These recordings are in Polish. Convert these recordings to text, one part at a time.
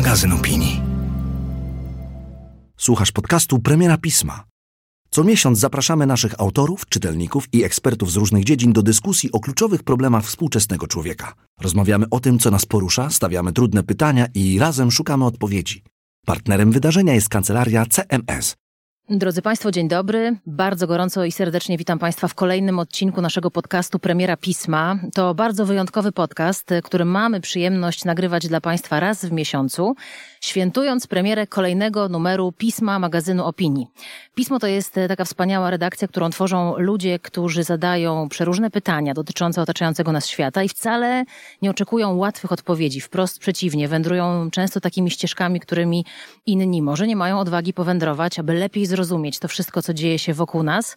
magazyn opinii. Słuchasz podcastu Premiera Pisma. Co miesiąc zapraszamy naszych autorów, czytelników i ekspertów z różnych dziedzin do dyskusji o kluczowych problemach współczesnego człowieka. Rozmawiamy o tym, co nas porusza, stawiamy trudne pytania i razem szukamy odpowiedzi. Partnerem wydarzenia jest kancelaria CMS. Drodzy Państwo, dzień dobry. Bardzo gorąco i serdecznie witam Państwa w kolejnym odcinku naszego podcastu Premiera Pisma. To bardzo wyjątkowy podcast, który mamy przyjemność nagrywać dla Państwa raz w miesiącu, świętując premierę kolejnego numeru Pisma magazynu Opinii. Pismo to jest taka wspaniała redakcja, którą tworzą ludzie, którzy zadają przeróżne pytania dotyczące otaczającego nas świata i wcale nie oczekują łatwych odpowiedzi. Wprost przeciwnie, wędrują często takimi ścieżkami, którymi inni może nie mają odwagi powędrować, aby lepiej zrozumieć to wszystko, co dzieje się wokół nas.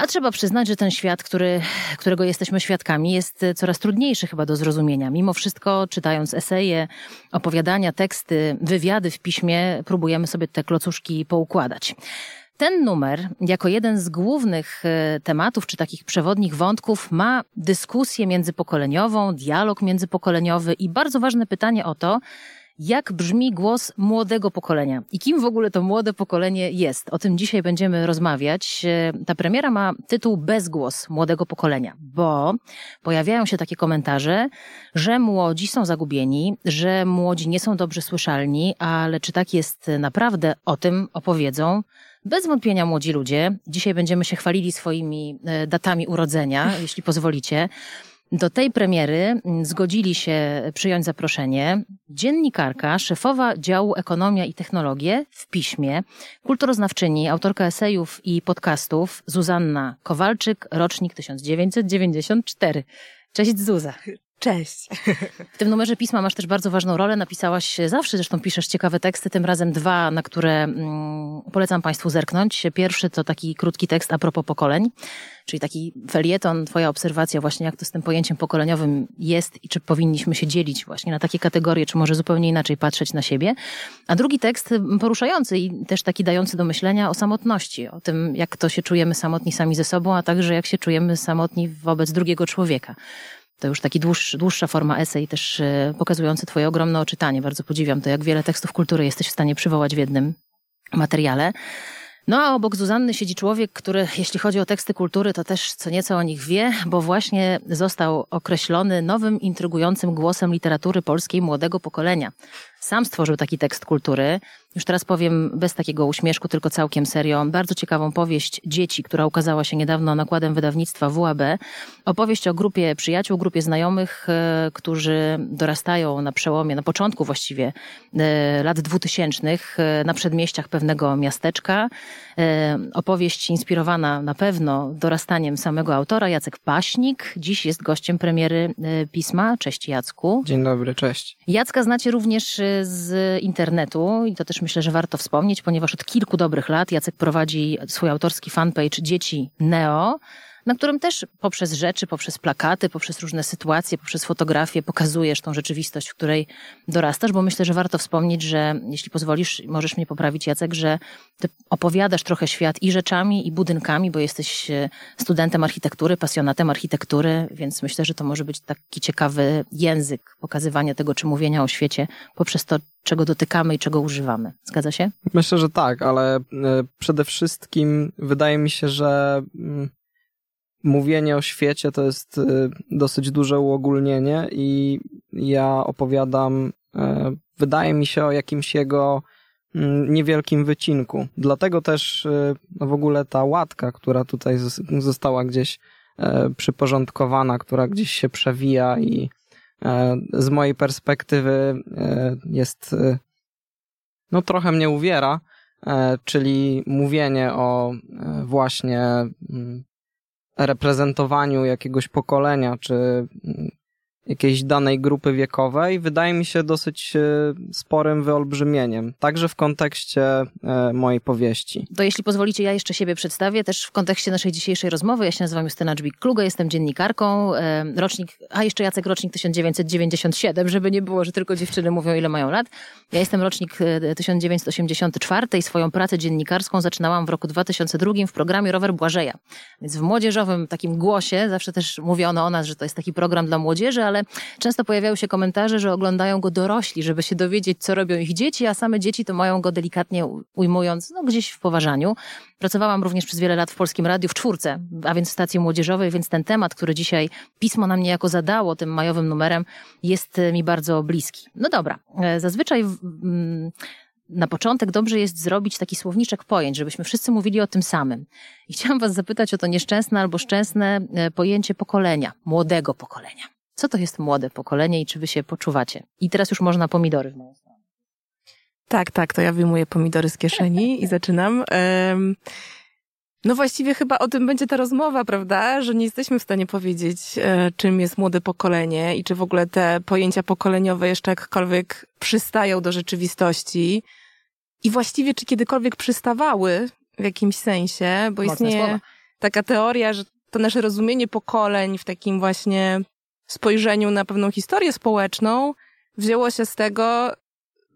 A trzeba przyznać, że ten świat, który, którego jesteśmy świadkami, jest coraz trudniejszy chyba do zrozumienia. Mimo wszystko, czytając eseje, opowiadania, teksty, wywiady w piśmie, próbujemy sobie te klocuszki poukładać. Ten numer, jako jeden z głównych e, tematów, czy takich przewodnich wątków, ma dyskusję międzypokoleniową, dialog międzypokoleniowy i bardzo ważne pytanie o to, jak brzmi głos młodego pokolenia i kim w ogóle to młode pokolenie jest. O tym dzisiaj będziemy rozmawiać. E, ta premiera ma tytuł Bezgłos młodego pokolenia, bo pojawiają się takie komentarze, że młodzi są zagubieni, że młodzi nie są dobrze słyszalni, ale czy tak jest naprawdę, o tym opowiedzą bez wątpienia młodzi ludzie. Dzisiaj będziemy się chwalili swoimi e, datami urodzenia, jeśli pozwolicie. Do tej premiery mm, zgodzili się przyjąć zaproszenie dziennikarka, szefowa działu Ekonomia i Technologie w piśmie, kulturoznawczyni, autorka esejów i podcastów Zuzanna Kowalczyk, rocznik 1994. Cześć Zuza. Cześć. W tym numerze pisma masz też bardzo ważną rolę. Napisałaś zawsze, zresztą piszesz ciekawe teksty, tym razem dwa, na które mm, polecam Państwu zerknąć. Pierwszy to taki krótki tekst a propos pokoleń, czyli taki felieton, Twoja obserwacja właśnie, jak to z tym pojęciem pokoleniowym jest i czy powinniśmy się dzielić właśnie na takie kategorie, czy może zupełnie inaczej patrzeć na siebie. A drugi tekst poruszający i też taki dający do myślenia o samotności, o tym, jak to się czujemy samotni sami ze sobą, a także jak się czujemy samotni wobec drugiego człowieka. To już taki dłuższy, dłuższa forma esej, też e, pokazujący Twoje ogromne oczytanie. Bardzo podziwiam to, jak wiele tekstów kultury jesteś w stanie przywołać w jednym materiale. No a obok Zuzanny siedzi człowiek, który, jeśli chodzi o teksty kultury, to też co nieco o nich wie, bo właśnie został określony nowym, intrygującym głosem literatury polskiej młodego pokolenia. Sam stworzył taki tekst kultury. Już teraz powiem bez takiego uśmieszku, tylko całkiem serio. Bardzo ciekawą powieść Dzieci, która ukazała się niedawno nakładem wydawnictwa WAB. Opowieść o grupie przyjaciół, grupie znajomych, e, którzy dorastają na przełomie, na początku właściwie e, lat dwutysięcznych e, na przedmieściach pewnego miasteczka. Opowieść inspirowana na pewno dorastaniem samego autora, Jacek Paśnik. Dziś jest gościem premiery pisma. Cześć Jacku. Dzień dobry, cześć. Jacka znacie również z internetu i to też myślę, że warto wspomnieć, ponieważ od kilku dobrych lat Jacek prowadzi swój autorski fanpage Dzieci Neo na którym też poprzez rzeczy, poprzez plakaty, poprzez różne sytuacje, poprzez fotografie pokazujesz tą rzeczywistość, w której dorastasz, bo myślę, że warto wspomnieć, że jeśli pozwolisz, możesz mnie poprawić, Jacek, że ty opowiadasz trochę świat i rzeczami, i budynkami, bo jesteś e, studentem architektury, pasjonatem architektury, więc myślę, że to może być taki ciekawy język pokazywania tego, czy mówienia o świecie poprzez to, czego dotykamy i czego używamy. Zgadza się? Myślę, że tak, ale e, przede wszystkim wydaje mi się, że mm, mówienie o świecie to jest y, dosyć duże uogólnienie i ja opowiadam, e, wydaje mi się, o jakimś jego mm, niewielkim wycinku. Dlatego też y, no w ogóle ta łatka, która tutaj została gdzieś przyporządkowana, która gdzieś się przewija i z mojej perspektywy jest, no trochę mnie uwiera, czyli mówienie o właśnie mm, reprezentowaniu jakiegoś pokolenia, czy jakiejś danej grupy wiekowej, wydaje mi się dosyć e, sporym wyolbrzymieniem, także w kontekście e, mojej powieści. To jeśli pozwolicie, ja jeszcze siebie przedstawię, też w kontekście naszej dzisiejszej rozmowy. Ja się nazywam Justyna Dżbik-Kluga, jestem dziennikarką, e, rocznik, a jeszcze Jacek rocznik 1997, żeby nie było, że tylko dziewczyny mówią, ile mają lat. Ja jestem rocznik 1984 i swoją pracę dziennikarską zaczynałam w roku 2002 w programie Rower Błażeja. Więc w młodzieżowym takim głosie zawsze też mówiono o nas, że to jest taki program dla młodzieży, ale ale często pojawiały się komentarze, że oglądają go dorośli, żeby się dowiedzieć, co robią ich dzieci, a same dzieci to mają go delikatnie ujmując, no gdzieś w poważaniu. Pracowałam również przez wiele lat w Polskim Radiu w czwórce, a więc w stacji młodzieżowej, więc ten temat, który dzisiaj pismo nam niejako zadało tym majowym numerem, jest mi bardzo bliski. No dobra, e, zazwyczaj na początek dobrze jest zrobić taki słowniczek pojęć, żebyśmy wszyscy mówili o tym samym. I chciałam Was zapytać o to nieszczęsne albo szczęsne e, pojęcie pokolenia, młodego pokolenia. Co to jest młode pokolenie i czy Wy się poczuwacie? I teraz już można pomidory w moją stronę. Tak, tak, to ja wyjmuję pomidory z kieszeni i zaczynam. No właściwie chyba o tym będzie ta rozmowa, prawda? Że nie jesteśmy w stanie powiedzieć, e, czym jest młode pokolenie i czy w ogóle te pojęcia pokoleniowe jeszcze jakkolwiek przystają do rzeczywistości. I właściwie, czy kiedykolwiek przystawały w jakimś sensie, bo Mocne istnieje słowa. taka teoria, że to nasze rozumienie pokoleń w takim właśnie spojrzeniu na pewną historię społeczną wzięło się z tego,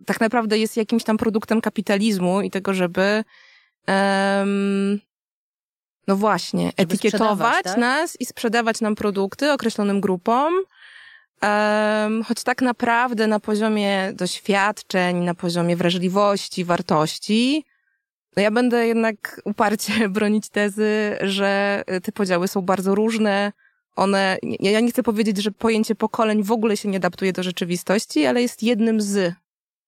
tak naprawdę jest jakimś tam produktem kapitalizmu i tego, żeby um, no właśnie, żeby etykietować tak? nas i sprzedawać nam produkty określonym grupom, um, choć tak naprawdę na poziomie doświadczeń, na poziomie wrażliwości, wartości, no ja będę jednak uparcie bronić tezy, że te podziały są bardzo różne. One, ja nie chcę powiedzieć, że pojęcie pokoleń w ogóle się nie adaptuje do rzeczywistości, ale jest jednym z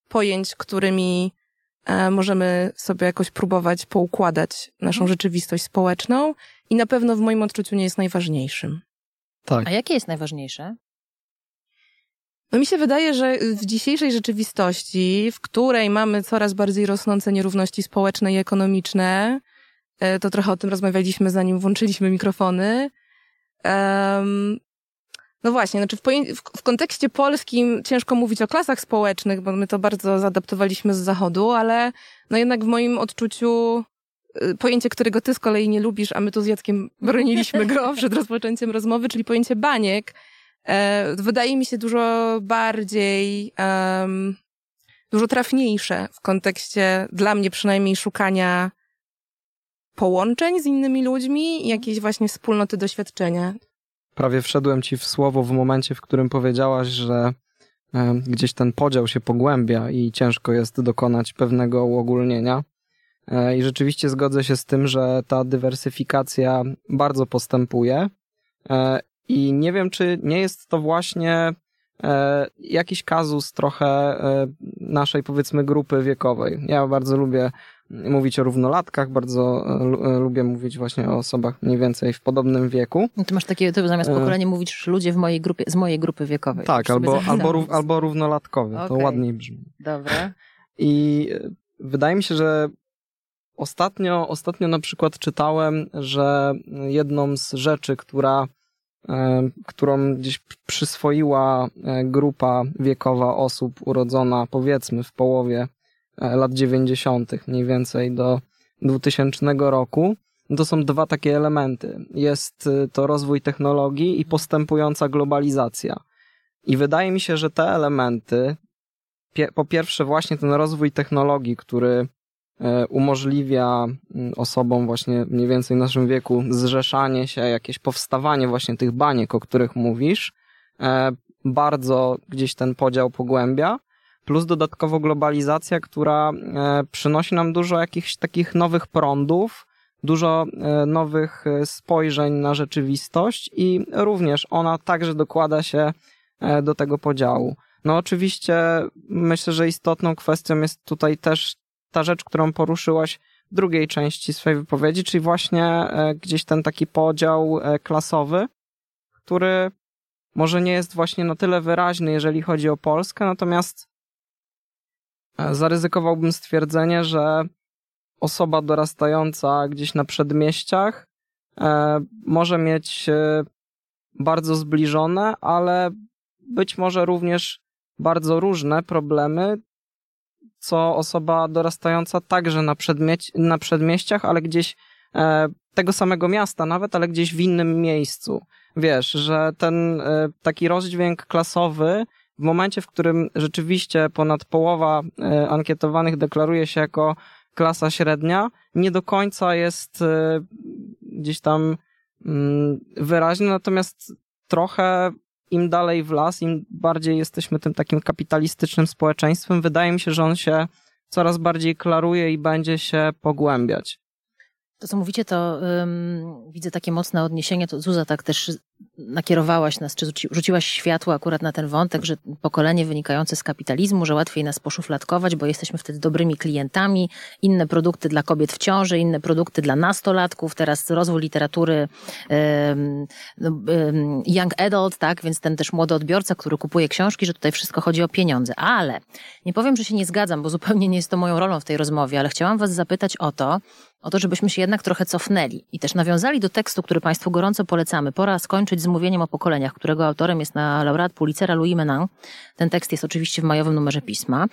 pojęć, którymi e, możemy sobie jakoś próbować poukładać naszą mhm. rzeczywistość społeczną i na pewno w moim odczuciu nie jest najważniejszym. Tak. A jakie jest najważniejsze? No mi się wydaje, że w dzisiejszej rzeczywistości, w której mamy coraz bardziej rosnące nierówności społeczne i ekonomiczne, e, to trochę o tym rozmawialiśmy zanim włączyliśmy mikrofony, um, no właśnie, znaczy w, w, kontekście polskim ciężko mówić o klasach społecznych, bo my to bardzo zaadaptowaliśmy z zachodu, ale no jednak w moim odczuciu y, pojęcie, którego ty z kolei nie lubisz, a my tu z Jackiem broniliśmy go przed rozpoczęciem rozmowy, czyli pojęcie baniek, e, wydaje mi się dużo bardziej, um, dużo trafniejsze w kontekście dla mnie przynajmniej szukania połączeń z innymi ludźmi i jakiejś właśnie wspólnoty doświadczenia prawie wszedłem ci w słowo w momencie, w którym powiedziałaś, że e, gdzieś ten podział się pogłębia i ciężko jest dokonać pewnego uogólnienia. E, I rzeczywiście zgodzę się z tym, że ta dywersyfikacja bardzo postępuje. E, I nie wiem, czy nie jest to właśnie jakiś kazus trochę naszej, powiedzmy, grupy wiekowej. Ja bardzo lubię mówić o równolatkach, bardzo e, e, lubię mówić właśnie o osobach mniej więcej w podobnym wieku. No ty masz takie, ty zamiast e, pokolenie mówisz ludzie w mojej grupie, z mojej grupy wiekowej. Tak, albo, albo, albo równolatkowy, okay. to ładniej brzmi. Dobra. I wydaje mi się, że ostatnio, ostatnio na przykład czytałem, że jedną z rzeczy, która którą gdzieś przyswoiła grupa wiekowa osób urodzona powiedzmy w połowie lat 90. mniej więcej do 2000 roku, to są dwa takie elementy. Jest y, to rozwój technologii i postępująca globalizacja. I wydaje mi się, że te elementy, po pierwsze właśnie ten rozwój technologii, który e, umożliwia mm, osobom właśnie mniej więcej w naszym wieku zrzeszanie się, jakieś powstawanie właśnie tych baniek, o których mówisz, e, bardzo gdzieś ten podział pogłębia plus dodatkowo globalizacja, która e, przynosi nam dużo jakichś takich nowych prądów, dużo e, nowych e, spojrzeń na rzeczywistość i również ona także dokłada się do tego podziału. No oczywiście myślę, że istotną kwestią jest tutaj też ta rzecz, którą poruszyłaś w drugiej części swojej wypowiedzi, czyli właśnie gdzieś ten taki podział klasowy, który może nie jest właśnie na tyle wyraźny, jeżeli chodzi o Polskę, natomiast zaryzykowałbym stwierdzenie, że osoba dorastająca gdzieś na przedmieściach e, może mieć e, bardzo zbliżone, ale być może również bardzo różne problemy, co osoba dorastająca także na, przedmie- na przedmieściach, ale gdzieś tego samego miasta nawet, ale gdzieś w innym miejscu. Wiesz, że ten taki rozdźwięk klasowy w momencie, w którym rzeczywiście ponad połowa e, ankietowanych deklaruje się jako klasa średnia, nie do końca jest e, gdzieś tam mm, wyraźny, natomiast trochę im dalej w las, im bardziej jesteśmy tym takim kapitalistycznym społeczeństwem, wydaje mi się, że on się coraz bardziej klaruje i będzie się pogłębiać. To, co mówicie, to widzę takie mocne odniesienie, to Zuza tak też nakierowałaś nas, czy rzuciłaś światło akurat na ten wątek, że pokolenie wynikające z kapitalizmu, że łatwiej nas poszufladkować, bo jesteśmy wtedy dobrymi klientami, inne produkty dla kobiet w ciąży, inne produkty dla nastolatków, teraz rozwój literatury um, young adult, tak, więc ten też młody odbiorca, który kupuje książki, że tutaj wszystko chodzi o pieniądze. Ale nie powiem, że się nie zgadzam, bo zupełnie nie jest to moją rolą w tej rozmowie, ale chciałam was zapytać o to, o to, żebyśmy się jednak trochę cofnęli i też nawiązali do tekstu, który Państwu gorąco polecamy. Pora skończyć z mówieniem o pokoleniach, którego autorem jest na laureat Pulitzera Louis Menin. Ten tekst jest oczywiście w majowym numerze pisma.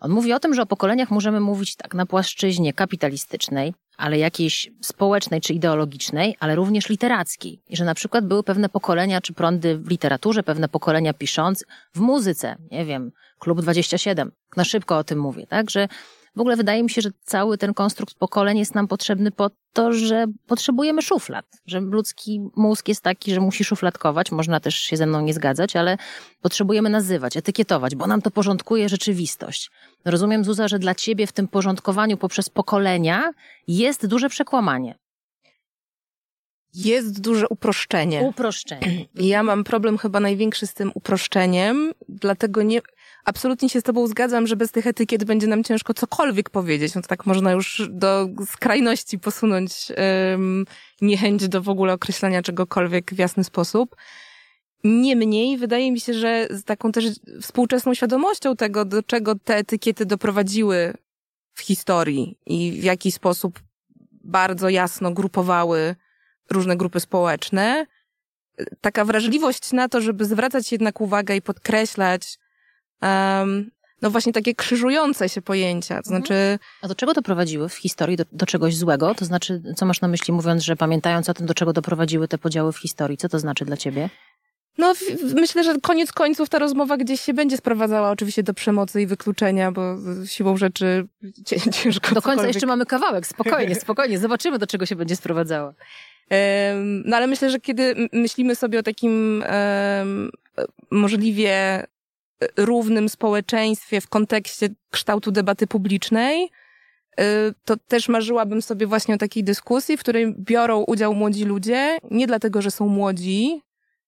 On mówi o tym, że o pokoleniach możemy mówić tak na płaszczyźnie kapitalistycznej, ale jakiejś społecznej czy ideologicznej, ale również literackiej. I że na przykład były pewne pokolenia czy prądy w literaturze, pewne pokolenia pisząc, w muzyce, nie wiem, Klub 27. Na szybko o tym mówię, tak? Że w ogóle wydaje mi się, że cały ten konstrukt pokoleń jest nam potrzebny po to, że potrzebujemy szuflad, że ludzki mózg jest taki, że musi szufladkować, można też się ze mną nie zgadzać, ale potrzebujemy nazywać, etykietować, bo nam to porządkuje rzeczywistość. Rozumiem, Zuza, że dla ciebie w tym porządkowaniu poprzez pokolenia jest duże przekłamanie. Jest duże uproszczenie. Uproszczenie. Ja mam problem chyba największy z tym uproszczeniem, dlatego nie, absolutnie się z tobą zgadzam, że bez tych etykiet będzie nam ciężko cokolwiek powiedzieć. No to tak można już do skrajności posunąć um, niechęć do w ogóle określania czegokolwiek w jasny sposób. Niemniej wydaje mi się, że z taką też współczesną świadomością tego, do czego te etykiety doprowadziły w historii i w jaki sposób bardzo jasno grupowały różne grupy społeczne, taka wrażliwość na to, żeby zwracać jednak uwagę i podkreślać um, no właśnie takie krzyżujące się pojęcia. To mhm. znaczy... A do czego doprowadziły w historii? Do, do, czegoś złego? To znaczy, co masz na myśli mówiąc, że pamiętając o tym, do czego doprowadziły te podziały w historii? Co to znaczy dla ciebie? No, myślę, że koniec końców ta rozmowa gdzieś się będzie sprowadzała oczywiście do przemocy i wykluczenia, bo siłą rzeczy ciężko. Do końca jeszcze mamy kawałek, spokojnie, spokojnie, zobaczymy, do czego się będzie sprowadzała. No ale myślę, że kiedy myślimy sobie o takim um, możliwie równym społeczeństwie w kontekście kształtu debaty publicznej, y, to też marzyłabym sobie właśnie o takiej dyskusji, w której biorą udział młodzi ludzie, nie dlatego, że są młodzi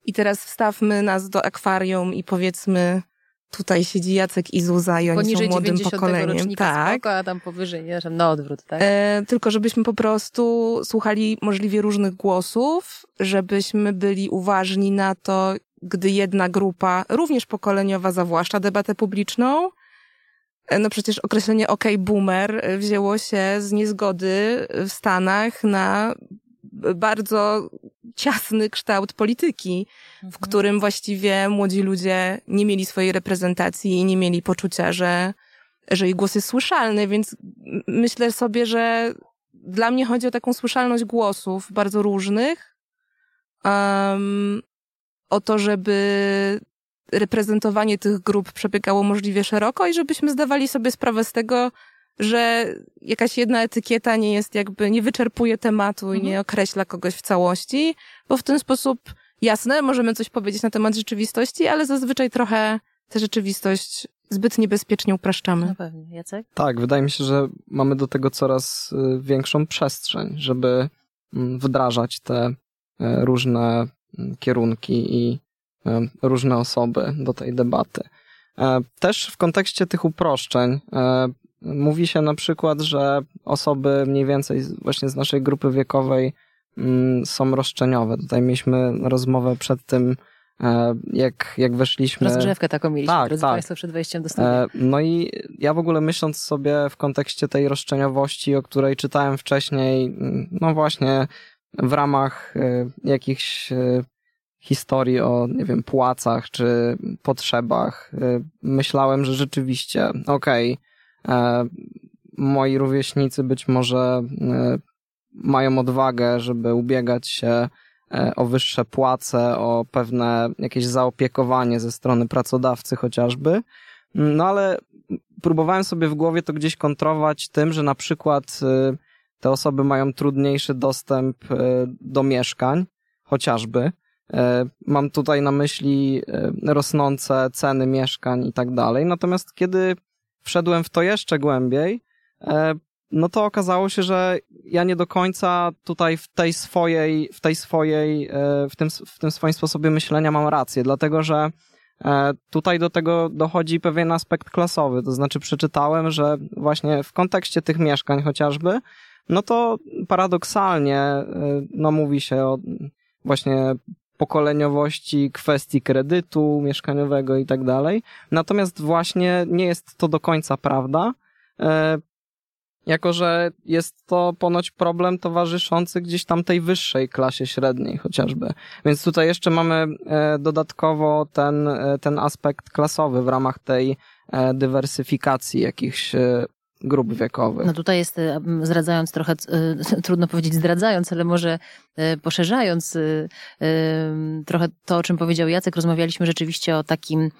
i teraz wstawmy nas do akwarium i powiedzmy, tutaj siedzi Jacek i Zuza i oni Poniżej są młodym pokoleniem. Tak. Spoko, a tam powyżej, nie? Na odwrót, tak? E, tylko żebyśmy po prostu słuchali możliwie różnych głosów, żebyśmy byli uważni na to, gdy jedna grupa, również pokoleniowa, zawłaszcza debatę publiczną. E, no przecież określenie OK boomer e, wzięło się z niezgody w Stanach na bardzo ciasny kształt polityki, w mhm. którym właściwie młodzi ludzie nie mieli swojej reprezentacji i nie mieli poczucia, że, że ich głos jest słyszalny, więc myślę sobie, że dla mnie chodzi o taką słyszalność głosów bardzo różnych, um, o to, żeby reprezentowanie tych grup przebiegało możliwie szeroko i żebyśmy zdawali sobie sprawę z tego, że jakaś jedna etykieta nie jest jakby, nie wyczerpuje tematu i nie mhm. określa kogoś w całości, bo w ten sposób, jasne, możemy coś powiedzieć na temat rzeczywistości, ale zazwyczaj trochę tę rzeczywistość zbyt niebezpiecznie upraszczamy. Na pewno. Jacek? Tak, wydaje mi się, że mamy do tego coraz y, większą przestrzeń, żeby mm, wdrażać te y, różne kierunki i e, różne osoby do tej debaty. E, też w kontekście tych uproszczeń e, mówi się na przykład, że osoby mniej więcej właśnie z naszej grupy wiekowej mm, są roszczeniowe. Tutaj mieliśmy rozmowę przed tym, jak, jak weszliśmy. Rozgrzewkę taką mieliśmy, tak, drodzy tak. Państwo, przed wejściem do studia. No i ja w ogóle myśląc sobie w kontekście tej roszczeniowości, o której czytałem wcześniej, mm, no właśnie w ramach e, jakichś e, historii o, nie wiem, płacach czy potrzebach, e, myślałem, że rzeczywiście, okej, okay, moi rówieśnicy być może mają odwagę, żeby ubiegać się o wyższe płace, o pewne jakieś zaopiekowanie ze strony pracodawcy chociażby. No ale próbowałem sobie w głowie to gdzieś kontrować tym, że na przykład te osoby mają trudniejszy dostęp e, do mieszkań, chociażby, Mam tutaj na myśli rosnące ceny mieszkań i tak dalej. Natomiast kiedy wszedłem w to jeszcze głębiej, no to okazało się, że ja nie do końca tutaj w tej swojej, w tej swojej, w tym, w tym swoim sposobie myślenia mam rację, dlatego że E, tutaj do tego dochodzi pewien aspekt klasowy, to znaczy przeczytałem, że właśnie w kontekście tych mieszkań chociażby, no to paradoksalnie, e, no mówi się o właśnie pokoleniowości kwestii kredytu mieszkaniowego i tak dalej. Natomiast właśnie nie jest to do końca prawda. E, jako że jest to ponoć problem towarzyszący gdzieś tam tej wyższej klasie średniej chociażby. Więc tutaj jeszcze mamy e, dodatkowo ten, ten aspekt klasowy w ramach tej dywersyfikacji jakichś grup wiekowych. No tutaj jest, zdradzając trochę, trudno powiedzieć zdradzając, ale może poszerzając trochę to, o czym powiedział Jacek, rozmawialiśmy rzeczywiście o takim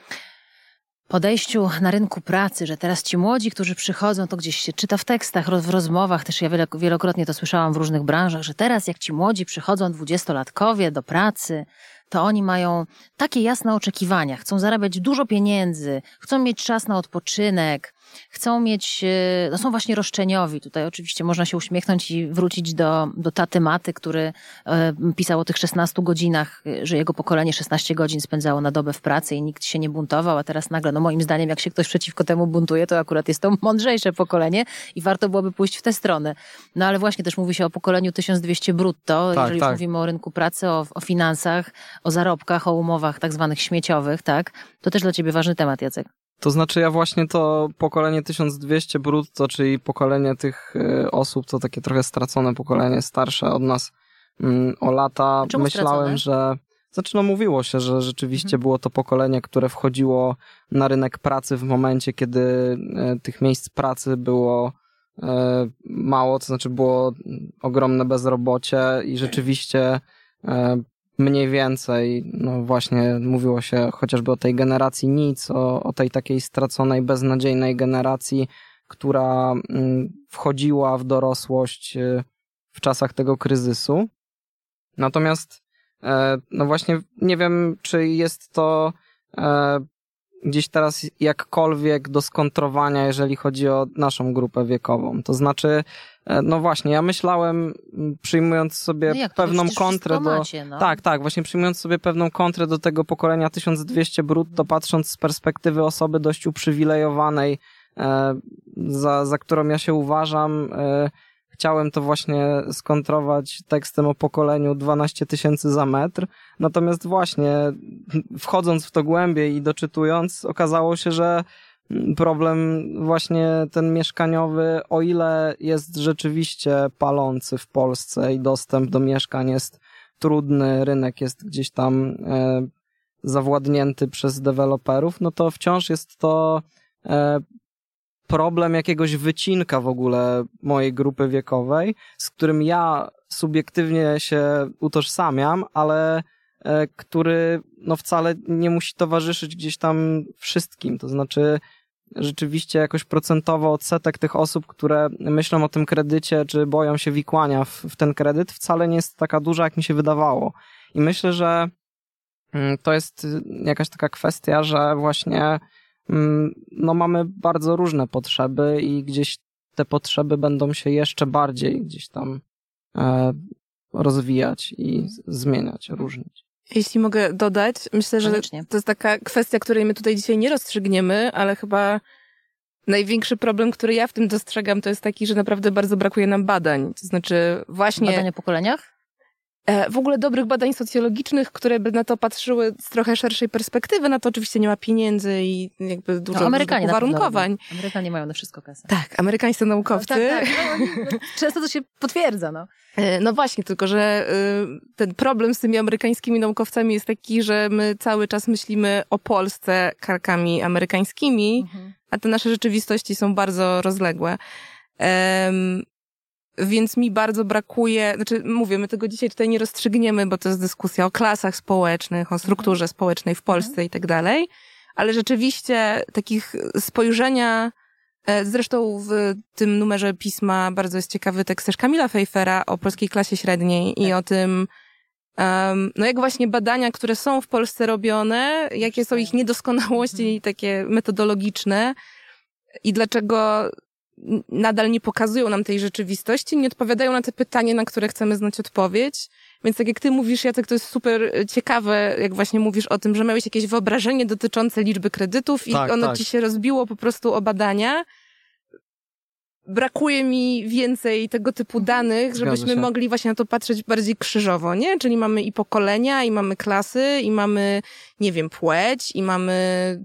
podejściu na rynku pracy, że teraz ci młodzi, którzy przychodzą, to gdzieś się czyta w tekstach, w rozmowach, też ja wielokrotnie to słyszałam w różnych branżach, że teraz jak ci młodzi przychodzą, dwudziestolatkowie do pracy, to oni mają takie jasne oczekiwania. Chcą zarabiać dużo pieniędzy, chcą mieć czas na odpoczynek, chcą mieć, e, no są właśnie roszczeniowi. Tutaj oczywiście można się uśmiechnąć i wrócić do, do taty Maty, który e, pisał o tych 16 godzinach, e, że jego pokolenie 16 godzin spędzało na dobę w pracy i nikt się nie buntował, a teraz nagle, no moim zdaniem, jak się ktoś przeciwko temu buntuje, to akurat jest to mądrzejsze pokolenie i warto byłoby pójść w tę stronę. No ale właśnie też mówi się o pokoleniu 1200 brutto, tak, jeżeli tak. mówimy o rynku pracy, o, o finansach, o zarobkach, o umowach tak zwanych śmieciowych, tak? To też dla ciebie ważny temat, Jacek. To znaczy ja właśnie to pokolenie 1200 brutto, czyli pokolenie tych e, osób, to takie trochę stracone pokolenie, starsze od nas mm, o lata. Czemu Myślałem, stracone? że znaczy no mówiło się, że rzeczywiście mhm. było to pokolenie, które wchodziło na rynek pracy w momencie, kiedy e, tych miejsc pracy było e, mało, to znaczy było ogromne bezrobocie i rzeczywiście mniej więcej, no właśnie mówiło się chociażby o tej generacji nic, o, o tej takiej straconej, beznadziejnej generacji, która mm, wchodziła w dorosłość y, w czasach tego kryzysu. Natomiast, e, no właśnie, nie wiem, czy jest to e, gdzieś teraz jakkolwiek do skontrowania, jeżeli chodzi o naszą grupę wiekową. To znaczy, e, no właśnie, ja myślałem, przyjmując sobie no pewną kontrę do. Macie, no. Tak, tak, właśnie przyjmując sobie pewną kontrę do tego pokolenia 1200 brutto, patrząc z perspektywy osoby dość uprzywilejowanej, e, za, za którą ja się uważam, e, chciałem to właśnie skontrować tekstem o pokoleniu 12 tysięcy za metr. Natomiast właśnie wchodząc w to głębiej i doczytując, okazało się, że problem właśnie ten mieszkaniowy, o ile jest rzeczywiście palący w Polsce i dostęp do mieszkań jest trudny, rynek jest gdzieś tam e, zawładnięty przez deweloperów, no to wciąż jest to e, problem jakiegoś wycinka w ogóle mojej grupy wiekowej, z którym ja subiektywnie się utożsamiam, ale e, który no wcale nie musi towarzyszyć gdzieś tam wszystkim. To znaczy, rzeczywiście jakoś procentowo odsetek tych osób, które myślą o tym kredycie, czy boją się wikłania w, w ten kredyt, wcale nie jest taka duża, jak mi się wydawało. I myślę, że mm, to jest jakaś taka kwestia, że właśnie no mamy bardzo różne potrzeby i gdzieś te potrzeby będą się jeszcze bardziej gdzieś tam e, rozwijać i zmieniać, różnić. Jeśli mogę dodać, myślę, że Koniecznie. to jest taka kwestia, której my tutaj dzisiaj nie rozstrzygniemy, ale chyba największy problem, który ja w tym dostrzegam, to jest taki, że naprawdę bardzo brakuje nam badań. To znaczy właśnie... Badania o pokoleniach? E, w ogóle dobrych badań socjologicznych, które by na to patrzyły z trochę szerszej perspektywy. Na to oczywiście nie ma pieniędzy i jakby dużo no, Amerykanie uwarunkowań. Amerykanie mają na wszystko kasę. Tak, amerykańscy naukowcy. No, tak, tak. No, często to się potwierdza, no. E, no właśnie, tylko że y, ten problem z tymi amerykańskimi naukowcami jest taki, że my cały czas myślimy o Polsce karkami amerykańskimi, mhm. a te nasze rzeczywistości są bardzo rozległe. Więc mi bardzo brakuje, znaczy mówię, my tego dzisiaj tutaj nie rozstrzygniemy, bo to jest dyskusja o klasach społecznych, o strukturze mhm. społecznej w Polsce mhm. i tak dalej, ale rzeczywiście takich spojrzenia, e, zresztą w tym numerze pisma bardzo jest ciekawy tekst też Kamila Fejfera o polskiej klasie średniej tak. i o tym, Um, no jak właśnie badania, które są w Polsce robione, jakie są ich niedoskonałości mhm. takie metodologiczne i dlaczego nadal nie pokazują nam tej rzeczywistości, nie odpowiadają na te pytania, na które chcemy znać odpowiedź. Więc tak jak ty mówisz, Jacek, to jest super ciekawe, jak właśnie mówisz o tym, że miałeś jakieś wyobrażenie dotyczące liczby kredytów i tak, ono tak. ci się rozbiło po prostu o badania. Brakuje mi więcej tego typu mhm. danych, żebyśmy mogli właśnie na to patrzeć bardziej krzyżowo, nie? Czyli mamy i pokolenia, i mamy klasy, i mamy, nie wiem, płeć, i mamy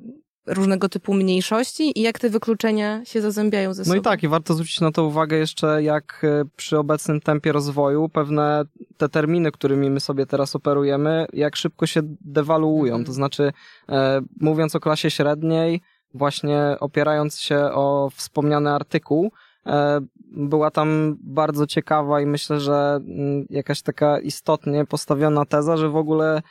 różnego typu mniejszości i jak te wykluczenia się zazębiają ze sobą. No i tak, i warto zwrócić na to uwagę jeszcze, jak e, przy obecnym tempie rozwoju pewne te terminy, którymi my sobie teraz operujemy, jak szybko się dewaluują. Mhm. To znaczy, e, mówiąc o klasie średniej, właśnie opierając się o wspomniany artykuł, e, była tam bardzo ciekawa i myślę, że mm, jakaś taka istotnie postawiona teza, że w ogóle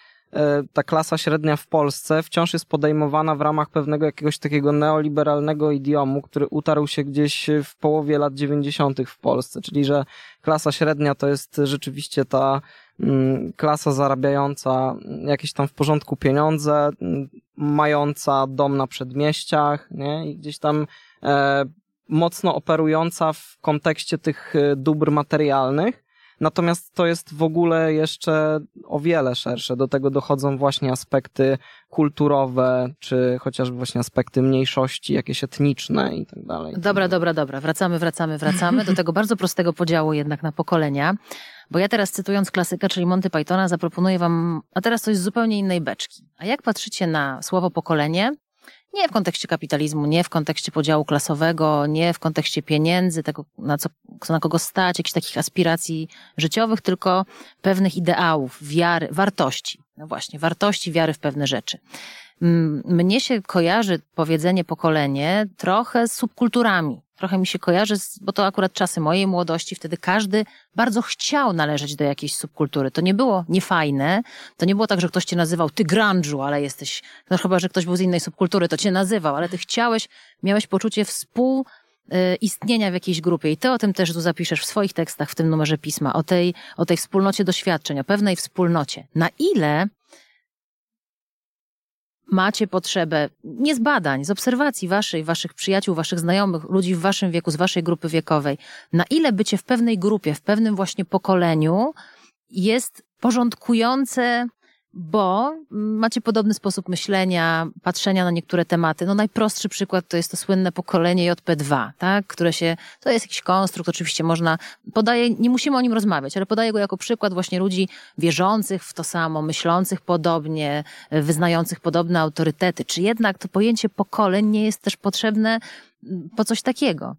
ta klasa średnia w Polsce wciąż jest podejmowana w ramach pewnego jakiegoś takiego neoliberalnego idiomu, który utarł się gdzieś w połowie lat 90. w Polsce, czyli że klasa średnia to jest rzeczywiście ta mm, klasa zarabiająca jakieś tam w porządku pieniądze, mm, mająca dom na przedmieściach, nie? I gdzieś tam e, mocno operująca w kontekście tych e, dóbr materialnych, Natomiast to jest w ogóle jeszcze o wiele szersze. Do tego dochodzą właśnie aspekty kulturowe, czy chociażby właśnie aspekty mniejszości, jakieś etniczne i tak dalej. Dobra, dobra, dobra. Wracamy, wracamy, wracamy do tego bardzo prostego podziału jednak na pokolenia. Bo ja teraz cytując klasyka, czyli Monty Pythona, zaproponuję wam, a teraz coś z zupełnie innej beczki. A jak patrzycie na słowo pokolenie, nie w kontekście kapitalizmu, nie w kontekście podziału klasowego, nie w kontekście pieniędzy, tego na co, na kogo stać, jakichś takich aspiracji życiowych, tylko pewnych ideałów, wiary, wartości. No właśnie, wartości, wiary w pewne rzeczy. Mnie się kojarzy powiedzenie pokolenie trochę z subkulturami. Trochę mi się kojarzy, bo to akurat czasy mojej młodości, wtedy każdy bardzo chciał należeć do jakiejś subkultury. To nie było niefajne, to nie było tak, że ktoś cię nazywał ty grunge'u, ale jesteś, no chyba, że ktoś był z innej subkultury, to cię nazywał, ale ty chciałeś, miałeś poczucie współ istnienia w jakiejś grupie. I ty o tym też tu zapiszesz w swoich tekstach, w tym numerze pisma, o tej, o tej wspólnocie doświadczeń, o pewnej wspólnocie. Na ile macie potrzebę, nie z badań, z obserwacji waszej, waszych przyjaciół, waszych znajomych, ludzi w waszym wieku, z waszej grupy wiekowej, na ile bycie w pewnej grupie, w pewnym właśnie pokoleniu jest porządkujące bo macie podobny sposób myślenia, patrzenia na niektóre tematy. No najprostszy przykład to jest to słynne pokolenie JP2, tak? które się, to jest jakiś konstrukt, oczywiście można, podaje, nie musimy o nim rozmawiać, ale podaję go jako przykład właśnie ludzi wierzących w to samo, myślących podobnie, wyznających podobne autorytety. Czy jednak to pojęcie pokoleń nie jest też potrzebne mm, po coś takiego?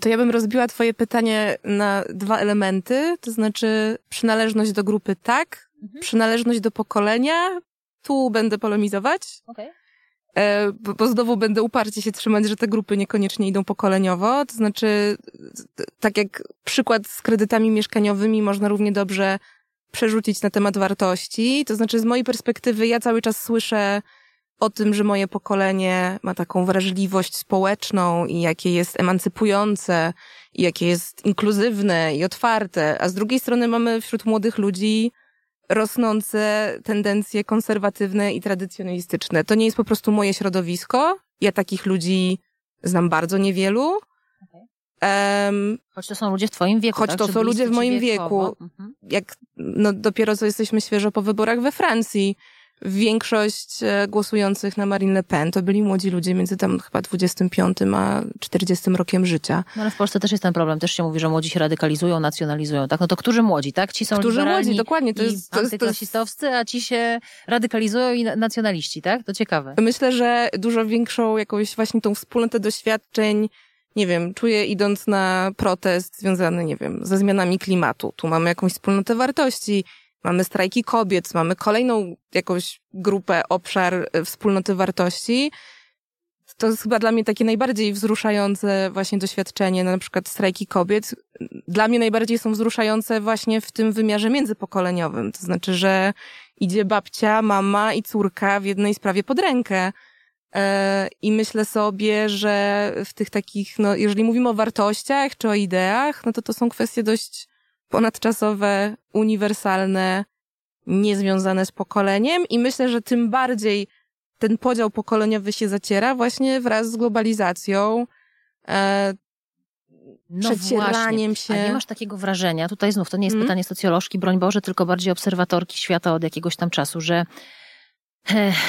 To ja bym rozbiła Twoje pytanie na dwa elementy, to znaczy przynależność do grupy tak, Mhm. Przynależność do pokolenia, tu będę polemizować. Okay. E, bo, bo znowu będę uparcie się trzymać, że te grupy niekoniecznie idą pokoleniowo. To znaczy, tak jak przykład z kredytami mieszkaniowymi można równie dobrze przerzucić na temat wartości. To znaczy, z mojej perspektywy, ja cały czas słyszę o tym, że moje pokolenie ma taką wrażliwość społeczną i jakie jest emancypujące, i jakie jest inkluzywne i otwarte, a z drugiej strony mamy wśród młodych ludzi rosnące tendencje konserwatywne i tradycjonalistyczne. To nie jest po prostu moje środowisko. Ja takich ludzi znam bardzo niewielu. Um, choć to są ludzie w twoim wieku. Choć tak? to Czy są ludzie w moim wieku. Mhm. Jak no, dopiero co jesteśmy świeżo po wyborach we Francji większość e, głosujących na Marine Le Pen to byli młodzi ludzie między tam chyba 25 a 40 rokiem życia. No ale w Polsce też jest ten problem. Też się mówi, że młodzi się radykalizują, nacjonalizują, tak? No to którzy młodzi, tak? Ci są którzy młodzi, dokładnie. To jest, to antyklasistowscy, a ci się radykalizują i nacjonaliści, tak? To ciekawe. Myślę, że dużo większą jakąś właśnie tą wspólnotę doświadczeń nie wiem, czuję idąc na protest związany, nie wiem, ze zmianami klimatu. Tu mamy jakąś wspólnotę wartości, mamy strajki kobiet, mamy kolejną jakąś grupę, obszar e, wspólnoty wartości. To jest chyba dla mnie takie najbardziej wzruszające właśnie doświadczenie, na przykład strajki kobiet. Dla mnie najbardziej są wzruszające właśnie w tym wymiarze międzypokoleniowym. To znaczy, że idzie babcia, mama i córka w jednej sprawie pod rękę. E, I myślę sobie, że w tych takich, no, jeżeli mówimy o wartościach czy o ideach, no to to są kwestie dość ponadczasowe, uniwersalne, niezwiązane z pokoleniem i myślę, że tym bardziej ten podział pokoleniowy się zaciera właśnie wraz z globalizacją, e, No przecieraniem właśnie. się. A nie masz takiego wrażenia, tutaj znów to nie jest Mm. pytanie socjolożki, broń Boże, tylko bardziej obserwatorki świata od jakiegoś tam czasu, że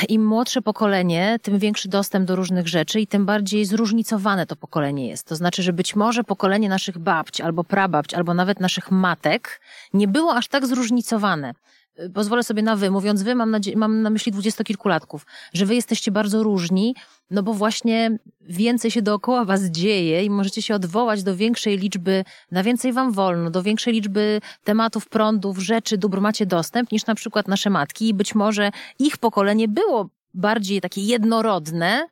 im młodsze pokolenie, tym większy dostęp do różnych rzeczy i tym bardziej zróżnicowane to pokolenie jest. To znaczy, że być może pokolenie naszych babć, albo prababć, albo nawet naszych matek nie było aż tak zróżnicowane. Pozwolę sobie na wy. Mówiąc wy, mam na, mam na myśli dwudziestokilkulatków, że wy jesteście bardzo różni, no bo właśnie więcej się dookoła was dzieje i możecie się odwołać do większej liczby, na więcej wam wolno, do większej liczby tematów, prądów, rzeczy, dóbr macie dostęp niż na przykład nasze matki i być może ich pokolenie było bardziej takie jednorodne,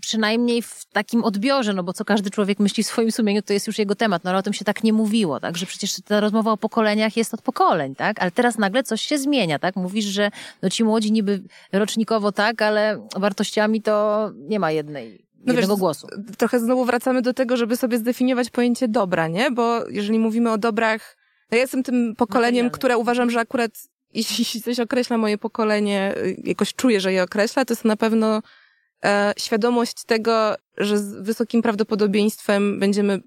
przynajmniej w takim odbiorze, no bo co każdy człowiek myśli w swoim sumieniu, to jest już jego temat, no ale o tym się tak nie mówiło, tak, że przecież ta rozmowa o pokoleniach jest od pokoleń, tak, ale teraz nagle coś się zmienia, tak, mówisz, że no ci młodzi niby rocznikowo tak, ale wartościami to nie ma jednej, No jednego wiesz, głosu. trochę znowu wracamy do tego, żeby sobie zdefiniować pojęcie dobra, nie? Bo jeżeli mówimy o dobrach, no ja jestem tym pokoleniem, Materialne. które uważam, że akurat jeśli coś określa moje pokolenie, y, jakoś czuję, że je określa, to jest na pewno e, świadomość tego, że z wysokim prawdopodobieństwem będziemy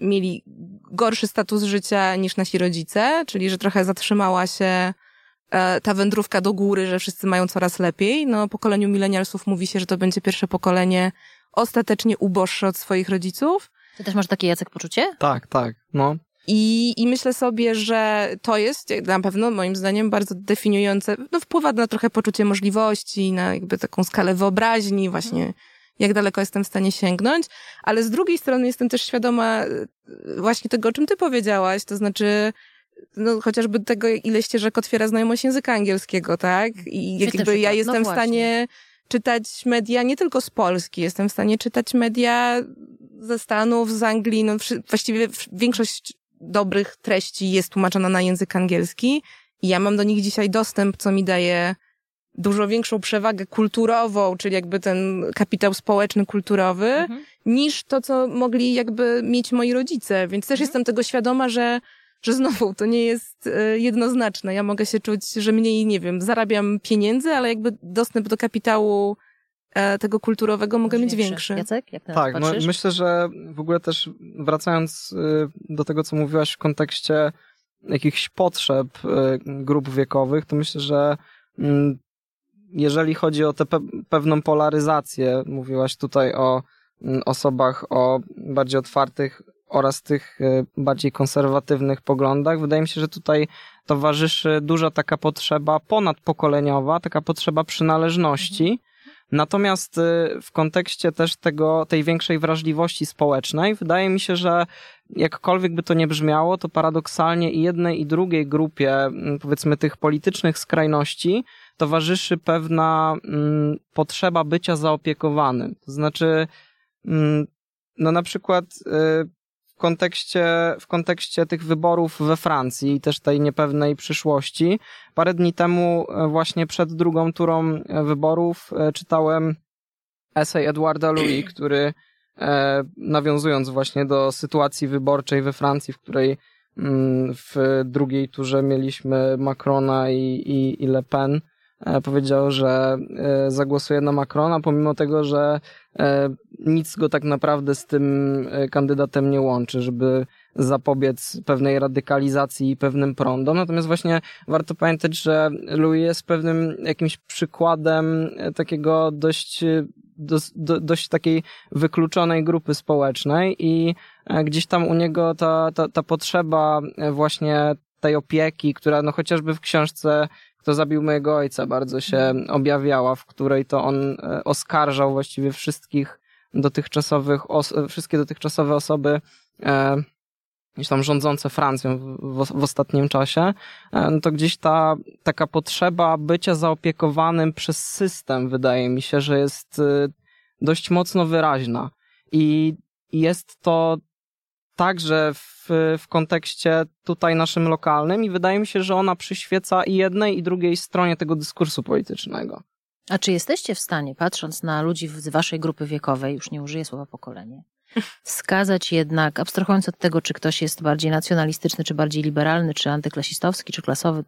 mieli gorszy status życia niż nasi rodzice, czyli że trochę zatrzymała się e, ta wędrówka do góry, że wszyscy mają coraz lepiej. No, o pokoleniu milenialsów mówi się, że to będzie pierwsze pokolenie ostatecznie uboższe od swoich rodziców. Ty też masz takie, Jacek, poczucie? Tak, tak, no. I, I myślę sobie, że to jest na pewno moim zdaniem bardzo definiujące, no wpływa na trochę poczucie możliwości, na jakby taką skalę wyobraźni, właśnie jak daleko jestem w stanie sięgnąć, ale z drugiej strony jestem też świadoma e, właśnie tego, o czym ty powiedziałaś, to znaczy no, chociażby tego, ile ścieżek otwiera znajomość języka angielskiego, tak? I Świetny jakby ja. No jestem w właśnie. stanie czytać media nie tylko z Polski, jestem w stanie czytać media ze Stanów, z Anglii, no właściwie w- większość dobrych treści jest tłumaczona na język angielski i ja mam do nich dzisiaj dostęp, co mi daje dużo większą przewagę kulturową, czyli jakby ten kapitał społeczny, kulturowy, Mhm. niż to, co mogli jakby mieć moi rodzice. Więc też Mhm. jestem tego świadoma, że, że znowu to nie jest e, jednoznaczne. Ja mogę się czuć, że mniej, nie wiem, zarabiam pieniędzy, ale jakby dostęp do kapitału tego kulturowego mogę mieć większy. Jacek, jak Tak, no myślę, że w ogóle też wracając y, do tego, co mówiłaś w kontekście jakichś potrzeb y, grup wiekowych, to myślę, że mm, jeżeli chodzi o tę pe pewną polaryzację, mówiłaś tutaj o mm, osobach o bardziej otwartych oraz tych y, bardziej konserwatywnych poglądach, wydaje mi się, że tutaj towarzyszy duża taka potrzeba ponadpokoleniowa, taka potrzeba przynależności. Natomiast y, w kontekście też tego, tej większej wrażliwości społecznej, wydaje mi się, że jakkolwiek by to nie brzmiało, to paradoksalnie i jednej i drugiej grupie, mm, powiedzmy tych politycznych skrajności, towarzyszy pewna mm, potrzeba bycia zaopiekowanym. To znaczy, mm, no na przykład y, kontekście, w kontekście tych wyborów we Francji i też tej niepewnej przyszłości, parę dni temu e, właśnie przed drugą turą e, wyborów e, czytałem esej Edwarda Louis, który nawiązując właśnie do sytuacji wyborczej we Francji, w której mm, w drugiej turze mieliśmy Macrona i, i, i Le Pen, powiedział, że e, zagłosuje na Macrona, pomimo tego, że e, nic go tak naprawdę z tym e, kandydatem nie łączy, żeby zapobiec pewnej radykalizacji i pewnym prądom. Natomiast właśnie warto pamiętać, że Louis jest pewnym jakimś przykładem e, takiego dość, e, dos- do, dość takiej wykluczonej grupy społecznej i e, gdzieś tam u niego ta, ta, ta potrzeba e, właśnie tej opieki, która no chociażby w książce Kto zabił mojego ojca bardzo się objawiała, w której to on e, oskarżał właściwie wszystkich dotychczasowych, os- wszystkie dotychczasowe osoby e, gdzieś tam rządzące Francją w, w, ostatnim czasie, e, no to gdzieś ta taka potrzeba bycia zaopiekowanym przez system, wydaje mi się, że jest e, dość mocno wyraźna. I jest to także w, w kontekście tutaj naszym lokalnym i wydaje mi się, że ona przyświeca i jednej i drugiej stronie tego dyskursu politycznego. A czy jesteście w stanie, patrząc na ludzi z waszej grupy wiekowej, już nie użyję słowa pokolenie, wskazać jednak, abstrahując od tego, czy ktoś jest bardziej nacjonalistyczny, czy bardziej liberalny, czy antyklasistowski, czy klasowy,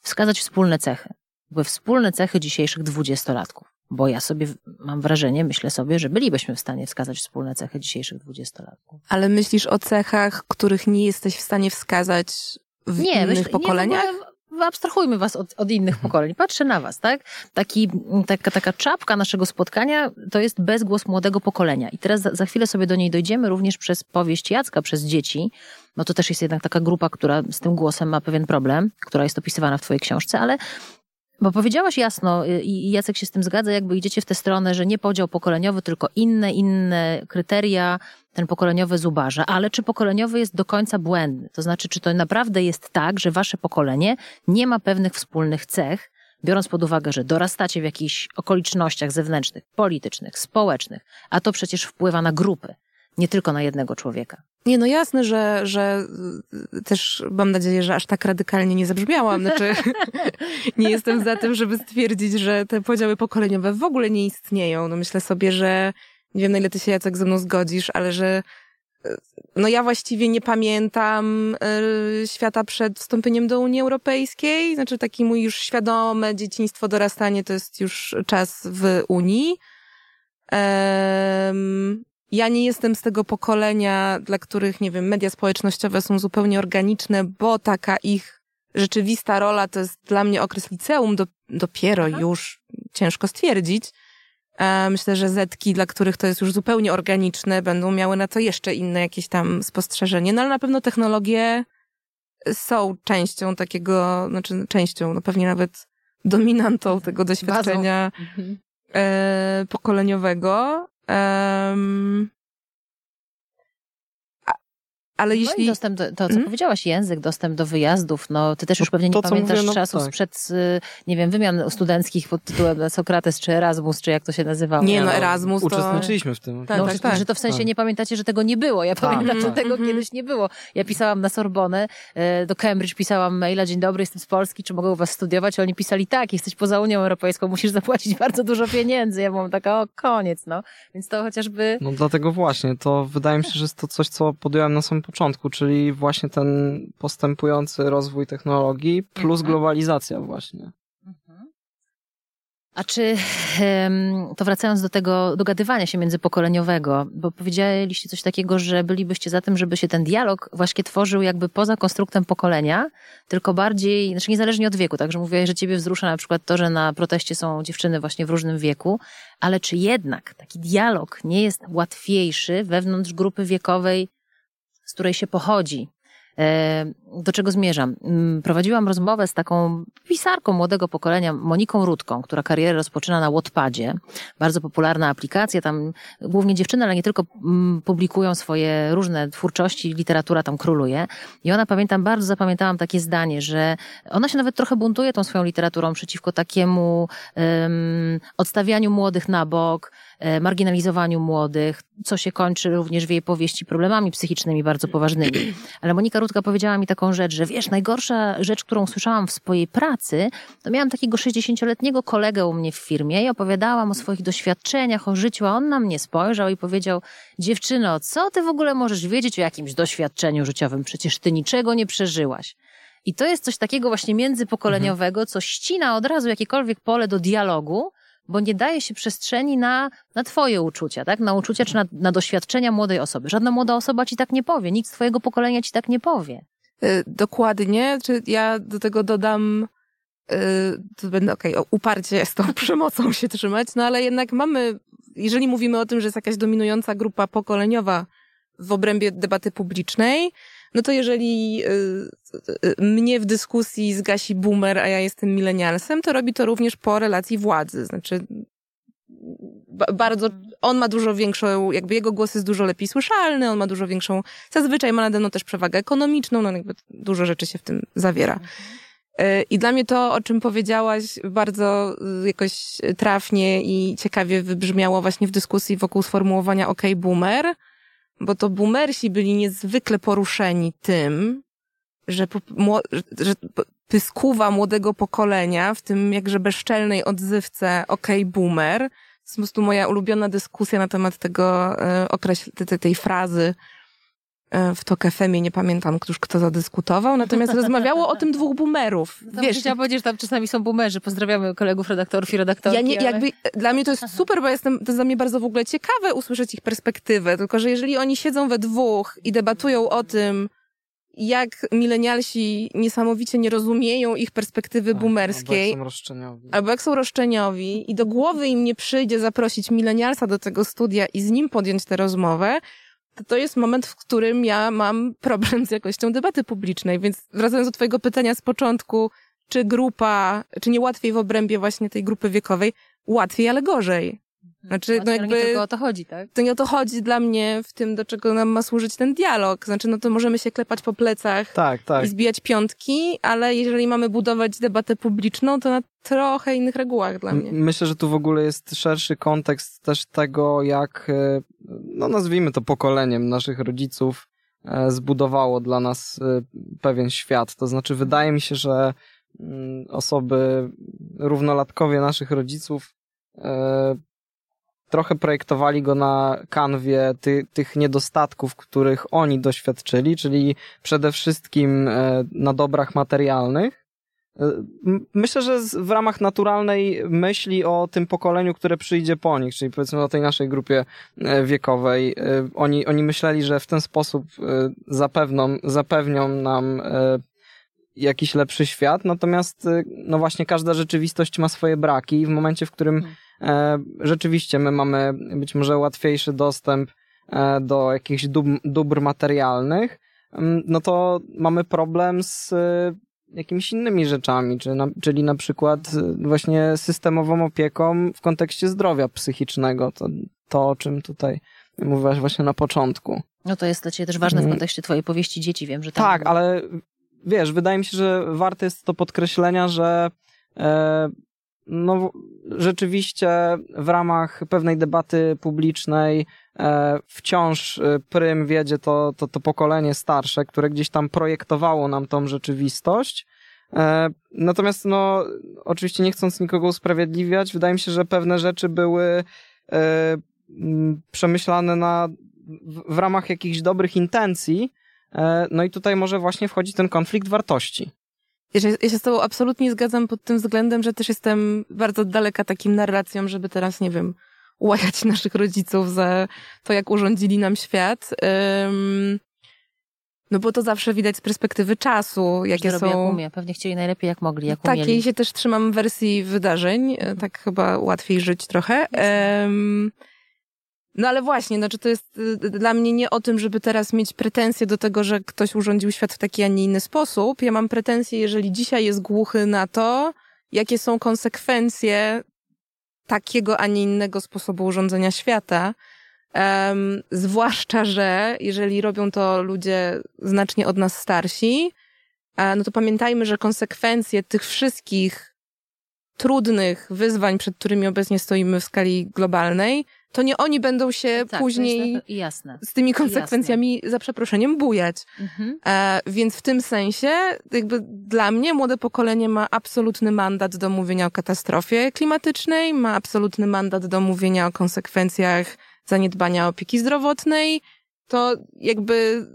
wskazać wspólne cechy. Były wspólne cechy dzisiejszych dwudziestolatków. Bo ja sobie mam wrażenie, myślę sobie, że bylibyśmy w stanie wskazać wspólne cechy dzisiejszych dwudziestolatków. Ale myślisz o cechach, których nie jesteś w stanie wskazać w nie, innych myśl, pokoleniach? Nie, abstrahujmy was od, od, innych pokoleń. Patrzę na was, tak? Taki, taka, taka czapka naszego spotkania to jest bezgłos młodego pokolenia. I teraz za, za chwilę sobie do niej dojdziemy również przez powieść Jacka, przez dzieci. No to też jest jednak taka grupa, która z tym głosem ma pewien problem, która jest opisywana w twojej książce, ale bo powiedziałaś jasno y, i Jacek się z tym zgadza, jakby idziecie w tę stronę, że nie podział pokoleniowy, tylko inne, inne kryteria, ten pokoleniowy zubaża. Ale czy pokoleniowy jest do końca błędny? To znaczy, czy to naprawdę jest tak, że wasze pokolenie nie ma pewnych wspólnych cech, biorąc pod uwagę, że dorastacie w jakichś okolicznościach zewnętrznych, politycznych, społecznych, a to przecież wpływa na grupy, nie tylko na jednego człowieka. Nie, no jasne, że, że y, też mam nadzieję, że aż tak radykalnie nie zabrzmiałam. Znaczy, nie jestem za tym, żeby stwierdzić, że te podziały pokoleniowe w ogóle nie istnieją. No myślę sobie, że nie wiem, na ile ty się Jacek ze mną zgodzisz, ale że y, no ja właściwie nie pamiętam y, świata przed wstąpieniem do Unii Europejskiej. Znaczy taki mój już świadome dzieciństwo, dorastanie to jest już czas w Unii. Um, ja nie jestem z tego pokolenia, dla których, nie wiem, media społecznościowe są zupełnie organiczne, bo taka ich rzeczywista rola to jest dla mnie okres liceum, do, dopiero Aha. już ciężko stwierdzić. E, myślę, że zetki, dla których to jest już zupełnie organiczne, będą miały na to jeszcze inne jakieś tam spostrzeżenie, no ale na pewno technologie są częścią takiego, znaczy częścią, no pewnie nawet dominantą tego doświadczenia mhm. e, pokoleniowego. Um, ale no jeśli... dostęp do, to, co hmm? powiedziałaś, język, dostęp do wyjazdów, no ty też już pewnie nie to, pamiętasz mówię, no, czasów tak. sprzed, y, nie wiem, wymian studenckich pod tytułem Sokrates czy Erasmus, czy jak to się nazywało. Nie, no Erasmus to... Uczestniczyliśmy w tym. Tak, no, tak, tak. Że to w sensie tak. nie pamiętacie, że tego nie było. Ja tak. pamiętam, że tego mm -hmm. kiedyś nie było. Ja pisałam na Sorbonę, y, do Cambridge pisałam maila, dzień dobry, jestem z Polski, czy mogę u was studiować? Oni pisali, tak, jesteś poza Unią Europejską, musisz zapłacić bardzo dużo pieniędzy. Ja byłam taka, o, koniec, no. Więc to chociażby... No dlatego właśnie, to wydaje mi się, że jest to coś, co podjąłem na samym początku, czyli właśnie ten postępujący rozwój technologii plus mhm. globalizacja właśnie. Mhm. A czy, to wracając do tego dogadywania się międzypokoleniowego, bo powiedzieliście coś takiego, że bylibyście za tym, żeby się ten dialog właśnie tworzył jakby poza konstruktem pokolenia, tylko bardziej, znaczy niezależnie od wieku, także mówię, że ciebie wzrusza na przykład to, że na proteście są dziewczyny właśnie w różnym wieku, ale czy jednak taki dialog nie jest łatwiejszy wewnątrz grupy wiekowej z której się pochodzi. E, do czego zmierzam? Mm, prowadziłam rozmowę z taką pisarką młodego pokolenia, Moniką Rudką, która karierę rozpoczyna na Wattpadzie. Bardzo popularna aplikacja, tam głównie dziewczyny, ale nie tylko mm, publikują swoje różne twórczości, literatura tam króluje. I ona, pamiętam, bardzo zapamiętałam takie zdanie, że ona się nawet trochę buntuje tą swoją literaturą przeciwko takiemu um, odstawianiu młodych na bok, marginalizowaniu młodych, co się kończy również w jej powieści problemami psychicznymi bardzo poważnymi. Ale Monika Rutka powiedziała mi taką rzecz, że wiesz, najgorsza rzecz, którą słyszałam w swojej pracy, to miałam takiego 60-letniego kolegę u mnie w firmie i opowiadałam o swoich doświadczeniach, o życiu, a on na mnie spojrzał i powiedział, dziewczyno, co ty w ogóle możesz wiedzieć o jakimś doświadczeniu życiowym? Przecież ty niczego nie przeżyłaś. I to jest coś takiego właśnie międzypokoleniowego, co ścina od razu jakiekolwiek pole do dialogu, bo nie daje się przestrzeni na, na twoje uczucia, tak? Na uczucia czy na, na doświadczenia młodej osoby. Żadna młoda osoba ci tak nie powie, nikt z twojego pokolenia ci tak nie powie. Y, dokładnie. Czy ja do tego dodam, y, to będę, okej, okay, uparcie z tą przemocą się trzymać, no ale jednak mamy, jeżeli mówimy o tym, że jest jakaś dominująca grupa pokoleniowa w obrębie debaty publicznej, no to jeżeli y, y, mnie w dyskusji zgasi boomer, a ja jestem milenialsem, to robi to również po relacji władzy. Znaczy, bardzo, on ma dużo większą, jakby jego głos jest dużo lepiej słyszalny, on ma dużo większą, zazwyczaj ma nade mną też przewagę ekonomiczną, no jakby dużo rzeczy się w tym zawiera. Y, I dla mnie to, o czym powiedziałaś, bardzo jakoś trafnie i ciekawie wybrzmiało właśnie w dyskusji wokół sformułowania OK Boomer, bo to boomersi byli niezwykle poruszeni tym, że, że pyskuwa młodego pokolenia w tym jakże bezczelnej odzywce OK Boomer. Jest po prostu moja ulubiona dyskusja na temat tego e, określ, tej, frazy w Tok FM, nie pamiętam już kto zadyskutował, natomiast rozmawiało o tym dwóch boomerów. Tam Wiesz, chciałam powiedzieć, że tam czasami są boomerzy. Pozdrawiamy kolegów redaktorów i redaktorki. Ja nie, ale... jakby, dla mnie to jest super, bo jestem, to jest dla mnie bardzo w ogóle ciekawe usłyszeć ich perspektywę, tylko że jeżeli oni siedzą we dwóch i debatują o tym, jak milenialsi niesamowicie nie rozumieją ich perspektywy tak, boomerskiej. Albo jak są roszczeniowi. Albo jak są roszczeniowi i do głowy im nie przyjdzie zaprosić milenialsa do tego studia i z nim podjąć tę rozmowę, to to jest moment, w którym ja mam problem z jakością debaty publicznej. Więc wracając do twojego pytania z początku, czy grupa, czy nie łatwiej w obrębie właśnie tej grupy wiekowej? Łatwiej, ale gorzej. Znaczy, no jakby, nie tylko o to chodzi, tak? To nie o to chodzi dla mnie w tym, do czego nam ma służyć ten dialog. Znaczy, no to możemy się klepać po plecach tak, tak. i zbijać piątki, ale jeżeli mamy budować debatę publiczną, to na trochę innych regułach dla mnie. Myślę, że tu w ogóle jest szerszy kontekst też tego, jak, e, no nazwijmy to pokoleniem naszych rodziców, e, zbudowało dla nas e, pewien świat. To znaczy, wydaje mi się, że mm, osoby, równolatkowie naszych rodziców, trochę projektowali go na kanwie ty, tych niedostatków, których oni doświadczyli, czyli przede wszystkim e, na dobrach materialnych. E, myślę, że w ramach naturalnej myśli o tym pokoleniu, które przyjdzie po nich, czyli powiedzmy o tej naszej grupie e, wiekowej, oni, oni myśleli, że w ten sposób zapewną, zapewnią nam jakiś lepszy świat, natomiast no właśnie każda rzeczywistość ma swoje braki i w momencie, w którym. E, rzeczywiście my mamy być może łatwiejszy dostęp e, do jakichś dóbr materialnych, mm, no to mamy problem z e, jakimiś innymi rzeczami, czyli na, czyli na przykład właśnie systemową opieką w kontekście zdrowia psychicznego, to, to o czym tutaj mówiłaś właśnie na początku. No to jest dla Ciebie też ważne w mm. kontekście Twojej powieści dzieci, wiem, że tam... Tak, ale wiesz, wydaje mi się, że warte jest to podkreślenia, że e, no, rzeczywiście w ramach pewnej debaty publicznej e, wciąż e, prym wiedzie to, to, to pokolenie starsze, które gdzieś tam projektowało nam tą rzeczywistość. E, natomiast, no, oczywiście nie chcąc nikogo usprawiedliwiać, wydaje mi się, że pewne rzeczy były przemyślane na, w, w ramach jakichś dobrych intencji. No i tutaj może właśnie wchodzi ten konflikt wartości. Ja się, ja się z tobą absolutnie zgadzam pod tym względem, że też jestem bardzo daleka takim narracjom, żeby teraz, nie wiem, łajać naszych rodziców za to, jak urządzili nam świat. Um, no bo to zawsze widać z perspektywy czasu, jakie są... Jak umie. Pewnie chcieli najlepiej jak mogli, jak tak, umieli. Tak, i się też trzymam wersji wydarzeń, tak chyba łatwiej żyć trochę. Um, no ale właśnie, znaczy to jest y, dla mnie nie o tym, żeby teraz mieć pretensje do tego, że ktoś urządził świat w taki, a nie inny sposób. Ja mam pretensje, jeżeli dzisiaj jest głuchy na to, jakie są konsekwencje takiego, a nie innego sposobu urządzenia świata. Um, zwłaszcza, że jeżeli robią to ludzie znacznie od nas starsi, e, no to pamiętajmy, że konsekwencje tych wszystkich trudnych wyzwań, przed którymi obecnie stoimy w skali globalnej, to nie oni będą się tak, później jasne. z tymi konsekwencjami, jasne. za przeproszeniem, bujać. Mhm. E, więc w tym sensie, jakby dla mnie młode pokolenie ma absolutny mandat do mówienia o katastrofie klimatycznej, ma absolutny mandat do mówienia o konsekwencjach zaniedbania opieki zdrowotnej, to jakby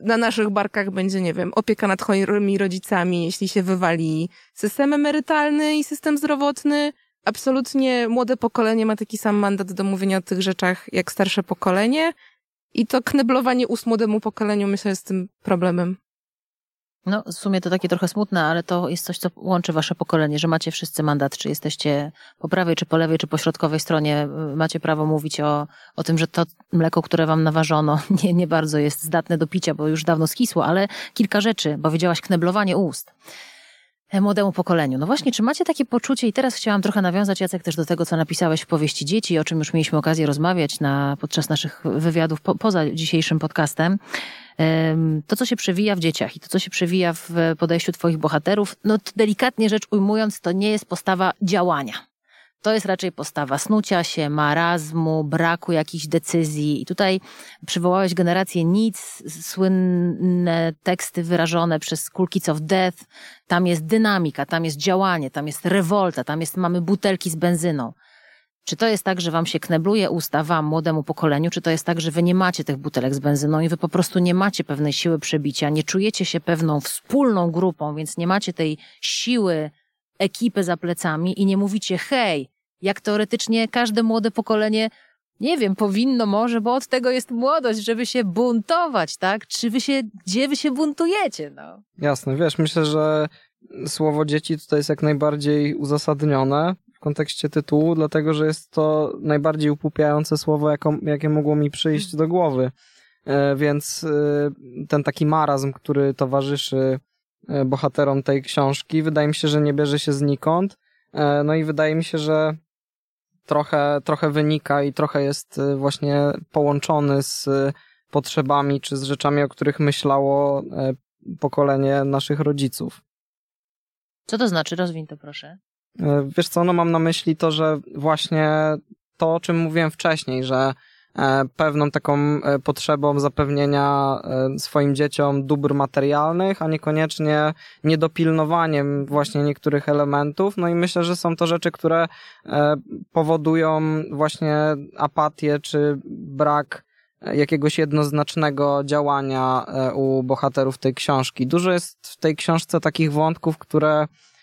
na naszych barkach będzie, nie wiem, opieka nad chorymi rodzicami, jeśli się wywali system emerytalny i system zdrowotny, absolutnie młode pokolenie ma taki sam mandat do mówienia o tych rzeczach jak starsze pokolenie i to kneblowanie ust młodemu pokoleniu myślę jest tym problemem. No, w sumie to takie trochę smutne, ale to jest coś, co łączy wasze pokolenie, że macie wszyscy mandat, czy jesteście po prawej, czy po lewej, czy po środkowej stronie. Macie prawo mówić o, o tym, że to mleko, które wam naważono, nie, nie bardzo jest zdatne do picia, bo już dawno skisło, ale kilka rzeczy, bo widziałaś kneblowanie ust. E, młodemu pokoleniu. No właśnie, czy macie takie poczucie, i teraz chciałam trochę nawiązać, Jacek, też do tego, co napisałeś w powieści Dzieci, o czym już mieliśmy okazję rozmawiać na, podczas naszych wywiadów po, poza dzisiejszym podcastem. To, co się przewija w dzieciach i to, co się przewija w podejściu twoich bohaterów, no delikatnie rzecz ujmując, to nie jest postawa działania. To jest raczej postawa snucia się, marazmu, braku jakichś decyzji. I tutaj przywołałeś generację nic, słynne teksty wyrażone przez Cool of Death. Tam jest dynamika, tam jest działanie, tam jest rewolta, tam jest, mamy butelki z benzyną. Czy to jest tak, że wam się knebluje usta, wam, młodemu pokoleniu, czy to jest tak, że wy nie macie tych butelek z benzyną i wy po prostu nie macie pewnej siły przebicia, nie czujecie się pewną wspólną grupą, więc nie macie tej siły ekipy za plecami i nie mówicie hej, jak teoretycznie każde młode pokolenie nie wiem, powinno może, bo od tego jest młodość, żeby się buntować, tak? Czy wy się, gdzie wy się buntujecie, no? Jasne, wiesz, myślę, że słowo dzieci tutaj jest jak najbardziej uzasadnione w kontekście tytułu, dlatego, że jest to najbardziej upupiające słowo, jakie mogło mi przyjść do głowy. E, więc e, ten taki marazm, który towarzyszy e, bohaterom tej książki, wydaje mi się, że nie bierze się znikąd. No i wydaje mi się, że trochę, trochę wynika i trochę jest y, właśnie połączony z potrzebami czy z rzeczami, o których myślało e, pokolenie naszych rodziców. Co to znaczy? Rozwiń to proszę. Wiesz co, no mam na myśli to, że właśnie to, o czym mówiłem wcześniej, że pewną taką e, potrzebą zapewnienia e, swoim dzieciom dóbr materialnych, a niekoniecznie niedopilnowaniem właśnie niektórych elementów. No i myślę, że są to rzeczy, które powodują właśnie apatię czy brak jakiegoś jednoznacznego działania u bohaterów tej książki. Dużo jest w tej książce takich wątków, które E,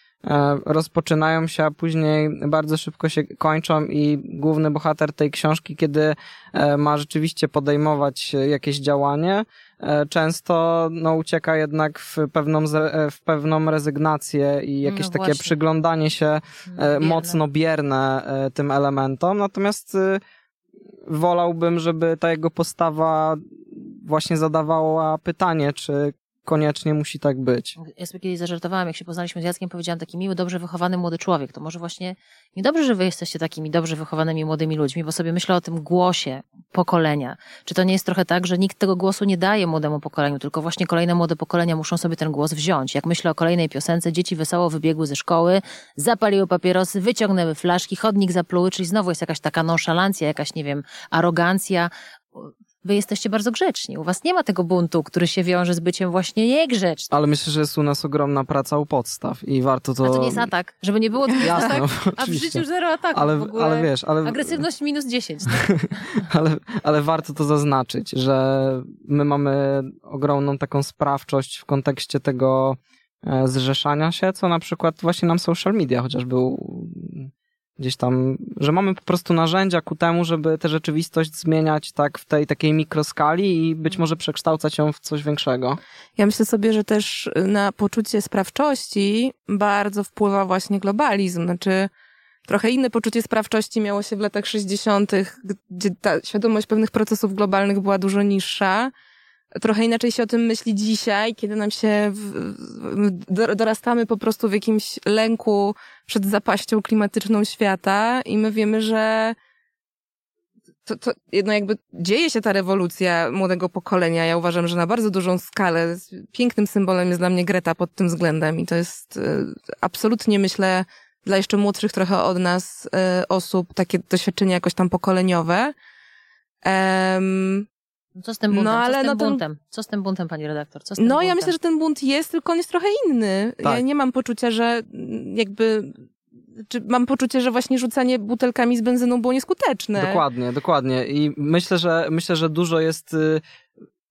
rozpoczynają się, a później bardzo szybko się kończą i główny bohater tej książki, kiedy e, ma rzeczywiście podejmować jakieś działanie, e, często no, ucieka jednak w pewną, w pewną rezygnację i jakieś no takie przyglądanie się bierne. mocno bierne tym elementom. Natomiast wolałbym, żeby ta jego postawa właśnie zadawała pytanie, czy koniecznie musi tak być. Ja sobie kiedyś zażartowałam, jak się poznaliśmy z Jackiem, powiedziałam taki miły, dobrze wychowany młody człowiek. To może właśnie niedobrze, że wy jesteście takimi dobrze wychowanymi młodymi ludźmi, bo sobie myślę o tym głosie pokolenia. Czy to nie jest trochę tak, że nikt tego głosu nie daje młodemu pokoleniu, tylko właśnie kolejne młode pokolenia muszą sobie ten głos wziąć. Jak myślę o kolejnej piosence, dzieci wesoło wybiegły ze szkoły, zapaliły papierosy, wyciągnęły flaszki, chodnik zapluły, czyli znowu jest jakaś taka nonszalancja, jakaś, nie wiem, arogancja Wy jesteście bardzo grzeczni. U was nie ma tego buntu, który się wiąże z byciem właśnie niegrzecznym. Ale myślę, że jest u nas ogromna praca u podstaw i warto to... A to nie jest atak, żeby nie było Jasne, tak? No, a w życiu zero ataków ale, w ogóle. Ale wiesz, ale... Agresywność minus 10. Tak? ale, ale warto to zaznaczyć, że my mamy ogromną taką sprawczość w kontekście tego e, zrzeszania się, co na przykład właśnie nam social media chociażby gdzieś tam, że mamy po prostu narzędzia ku temu, żeby tę rzeczywistość zmieniać tak w tej takiej mikroskali i być może przekształcać ją w coś większego. Ja myślę sobie, że też na poczucie sprawczości bardzo wpływa właśnie globalizm. Znaczy, trochę inne poczucie sprawczości miało się w latach 60., gdzie ta świadomość pewnych procesów globalnych była dużo niższa trochę inaczej się o tym myśli dzisiaj, kiedy nam się w, dorastamy po prostu w jakimś lęku przed zapaścią klimatyczną świata i my wiemy, że to, to jakby dzieje się ta rewolucja młodego pokolenia. Ja uważam, że na bardzo dużą skalę. Pięknym symbolem jest dla mnie Greta pod tym względem i to jest e, absolutnie myślę dla jeszcze młodszych trochę od nas e, osób takie doświadczenie jakoś tam pokoleniowe. Co z tym buntem? No, ale Co z tym no buntem? Ten... Co z tym buntem, pani redaktor? Co z tym no, buntem? ja myślę, że ten bunt jest, tylko on jest trochę inny. Tak. Ja nie mam poczucia, że mm, jakby czy mam poczucie, że właśnie rzucanie butelkami z benzyną było nieskuteczne. Dokładnie, dokładnie. I myślę, że myślę, że dużo jest y,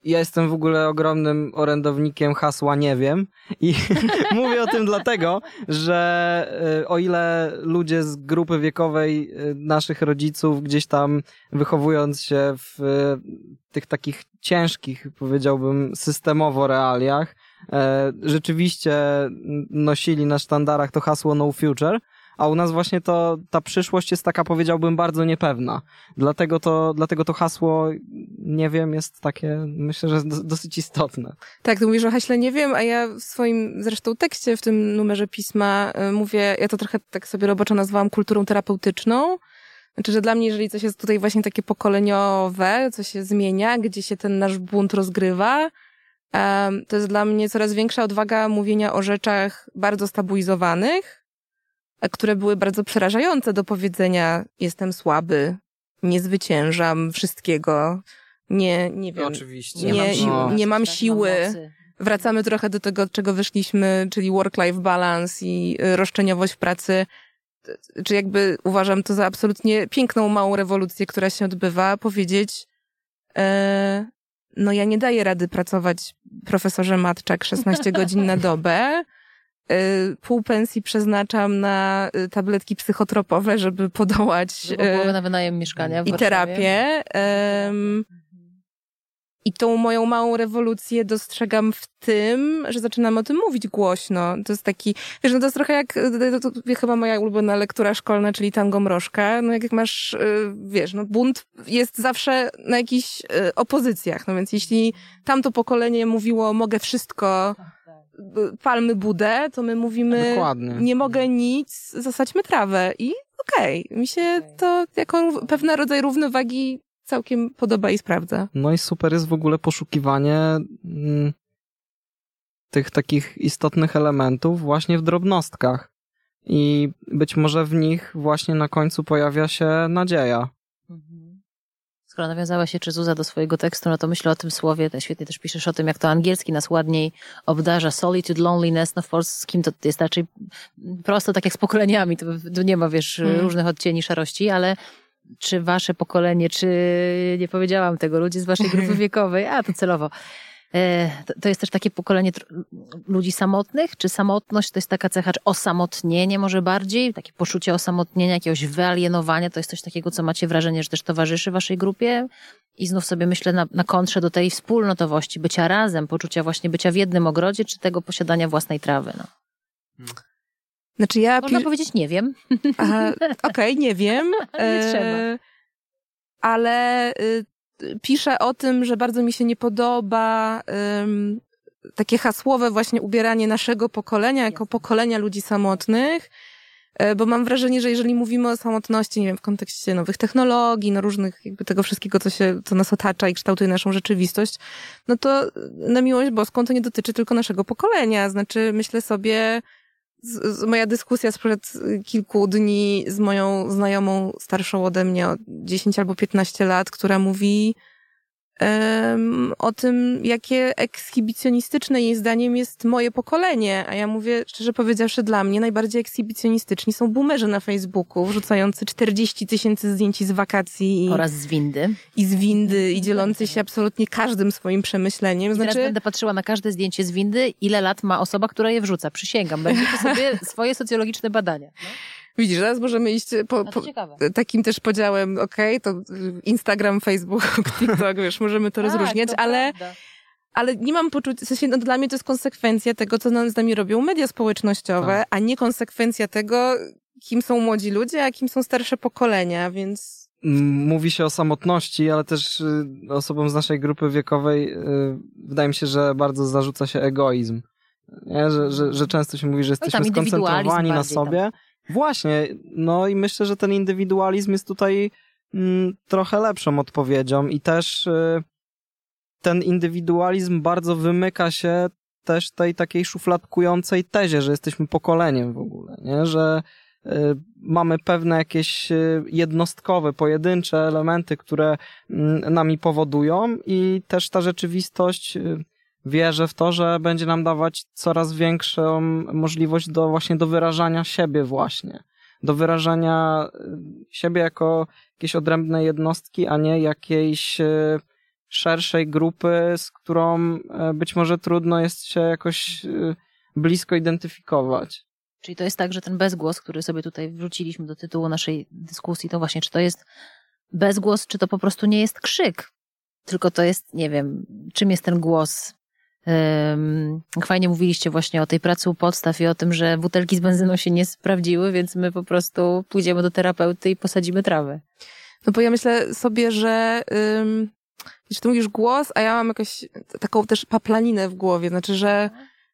ja jestem w ogóle ogromnym orędownikiem hasła nie wiem i mówię o tym dlatego, że y, o ile ludzie z grupy wiekowej y, naszych rodziców gdzieś tam wychowując się w y, tych takich ciężkich, powiedziałbym, systemowo realiach, rzeczywiście nosili na sztandarach to hasło no future, a u nas właśnie to, ta przyszłość jest taka, powiedziałbym, bardzo niepewna. Dlatego to, dlatego to hasło, nie wiem, jest takie, myślę, że dosyć istotne. Tak, ty mówisz o haśle nie wiem, a ja w swoim zresztą tekście, w tym numerze pisma y, mówię, ja to trochę tak sobie roboczo nazwałam kulturą terapeutyczną, znaczy, że dla mnie, jeżeli coś jest tutaj właśnie takie pokoleniowe, co się zmienia, gdzie się ten nasz bunt rozgrywa, to jest dla mnie coraz większa odwaga mówienia o rzeczach bardzo stabilizowanych, które były bardzo przerażające do powiedzenia jestem słaby, nie zwyciężam wszystkiego, nie, nie wiem. Oczywiście. Nie, nie, mam, nie mam siły. Wracamy trochę do tego, od czego wyszliśmy, czyli work-life balance i y, roszczeniowość w pracy. czy jakby uważam to za absolutnie piękną, małą rewolucję, która się odbywa, powiedzieć, e, no ja nie daję rady pracować profesorze Matczak 16 godzin na dobę, pół pensji przeznaczam na y, tabletki psychotropowe, żeby podołać. Żeby na wynajem mieszkania w I terapię. Um, I tą moją małą rewolucję dostrzegam w tym, że zaczynam o tym mówić głośno. To jest taki, wiesz, no to jest trochę jak, to, to, chyba moja ulubiona lektura szkolna, czyli Tango Mrożka. No jak masz, wiesz, no bunt jest zawsze na jakichś opozycjach. No więc jeśli tamto pokolenie mówiło, mogę wszystko, palmy budę, to my mówimy, Dokładnie. nie mogę nic, zasadźmy trawę. I okej, okay, mi się to jako pewien rodzaj równowagi całkiem podoba i sprawdza. No i super jest w ogóle poszukiwanie mm, tych takich istotnych elementów właśnie w drobnostkach. I być może w nich właśnie na końcu pojawia się nadzieja. Skoro nawiązała się czy Zuza do swojego tekstu, no to myślę o tym słowie, to świetnie też piszesz o tym, jak to angielski nas ładniej obdarza. Solitude, loneliness, no w polskim to jest raczej prosto, tak jak z pokoleniami, to, tu nie ma, wiesz, mm. różnych odcieni szarości, ale czy wasze pokolenie, czy nie powiedziałam tego, ludzie z waszej grupy wiekowej, a to celowo, to jest też takie pokolenie ludzi samotnych? Czy samotność to jest taka cecha, czy osamotnienie może bardziej? Takie poczucie osamotnienia, jakiegoś wyalienowania, to jest coś takiego, co macie wrażenie, że też towarzyszy waszej grupie? I znów sobie myślę na, na kontrze do tej wspólnotowości, bycia razem, poczucia właśnie bycia w jednym ogrodzie, czy tego posiadania własnej trawy. No. Znaczy ja Można powiedzieć, nie wiem. Okej, okay, nie wiem. nie trzeba. E, ale piszę o tym, że bardzo mi się nie podoba um, takie hasłowe właśnie ubieranie naszego pokolenia jako pokolenia ludzi samotnych, e, bo mam wrażenie, że jeżeli mówimy o samotności, nie wiem, w kontekście nowych technologii, no różnych, jakby tego wszystkiego, co się, co nas otacza i kształtuje naszą rzeczywistość, no to na miłość boską to nie dotyczy tylko naszego pokolenia. Znaczy, myślę sobie, z, z, moja dyskusja sprzed kilku dni z moją znajomą starszą ode mnie o 10 albo 15 lat, która mówi o tym, jakie ekshibicjonistyczne jej zdaniem jest moje pokolenie. A ja mówię, szczerze powiedziawszy, dla mnie najbardziej ekshibicjonistyczni są boomerzy na Facebooku, wrzucający 40 tysięcy zdjęć z wakacji. I, oraz z windy. I z windy, i dzielący się absolutnie każdym swoim przemyśleniem. Znaczy... Teraz będę patrzyła na każde zdjęcie z windy, ile lat ma osoba, która je wrzuca. Przysięgam. Będziecie sobie swoje socjologiczne badania. No? Widzisz, teraz możemy iść po, po takim też podziałem, okej, okay, to Instagram, Facebook, TikTok, wiesz, możemy to tak, rozróżniać, to ale, ale nie mam poczucia, w sensie, no, dla mnie to jest konsekwencja tego, co z nami robią media społecznościowe, tak. a nie konsekwencja tego, kim są młodzi ludzie, a kim są starsze pokolenia, więc... Mówi się o samotności, ale też y, osobom z naszej grupy wiekowej y, wydaje mi się, że bardzo zarzuca się egoizm. Nie? Że, że, że często się mówi, że jesteśmy skoncentrowani na sobie, tam. Właśnie, no i myślę, że ten indywidualizm jest tutaj mm, trochę lepszą odpowiedzią i też y, ten indywidualizm bardzo wymyka się też tej takiej szufladkującej tezie, że jesteśmy pokoleniem w ogóle, nie? że y, mamy pewne jakieś y, jednostkowe, pojedyncze elementy, które y, nami powodują i też ta rzeczywistość y, wierzę w to, że będzie nam dawać coraz większą możliwość do właśnie do wyrażania siebie właśnie. Do wyrażania y, siebie jako jakiejś odrębnej jednostki, a nie jakiejś y, szerszej grupy, z którą y, być może trudno jest się jakoś blisko identyfikować. Czyli to jest tak, że ten bezgłos, który sobie tutaj wrzuciliśmy do tytułu naszej dyskusji, to właśnie, czy to jest bezgłos, czy to po prostu nie jest krzyk, tylko to jest, nie wiem, czym jest ten głos, Fajnie mówiliście właśnie o tej pracy u podstaw i o tym, że butelki z benzyną się nie sprawdziły, więc my po prostu pójdziemy do terapeuty i posadzimy trawę. No bo ja myślę sobie, że um, ty mówisz głos, a ja mam jakąś taką też paplaninę w głowie. Znaczy, że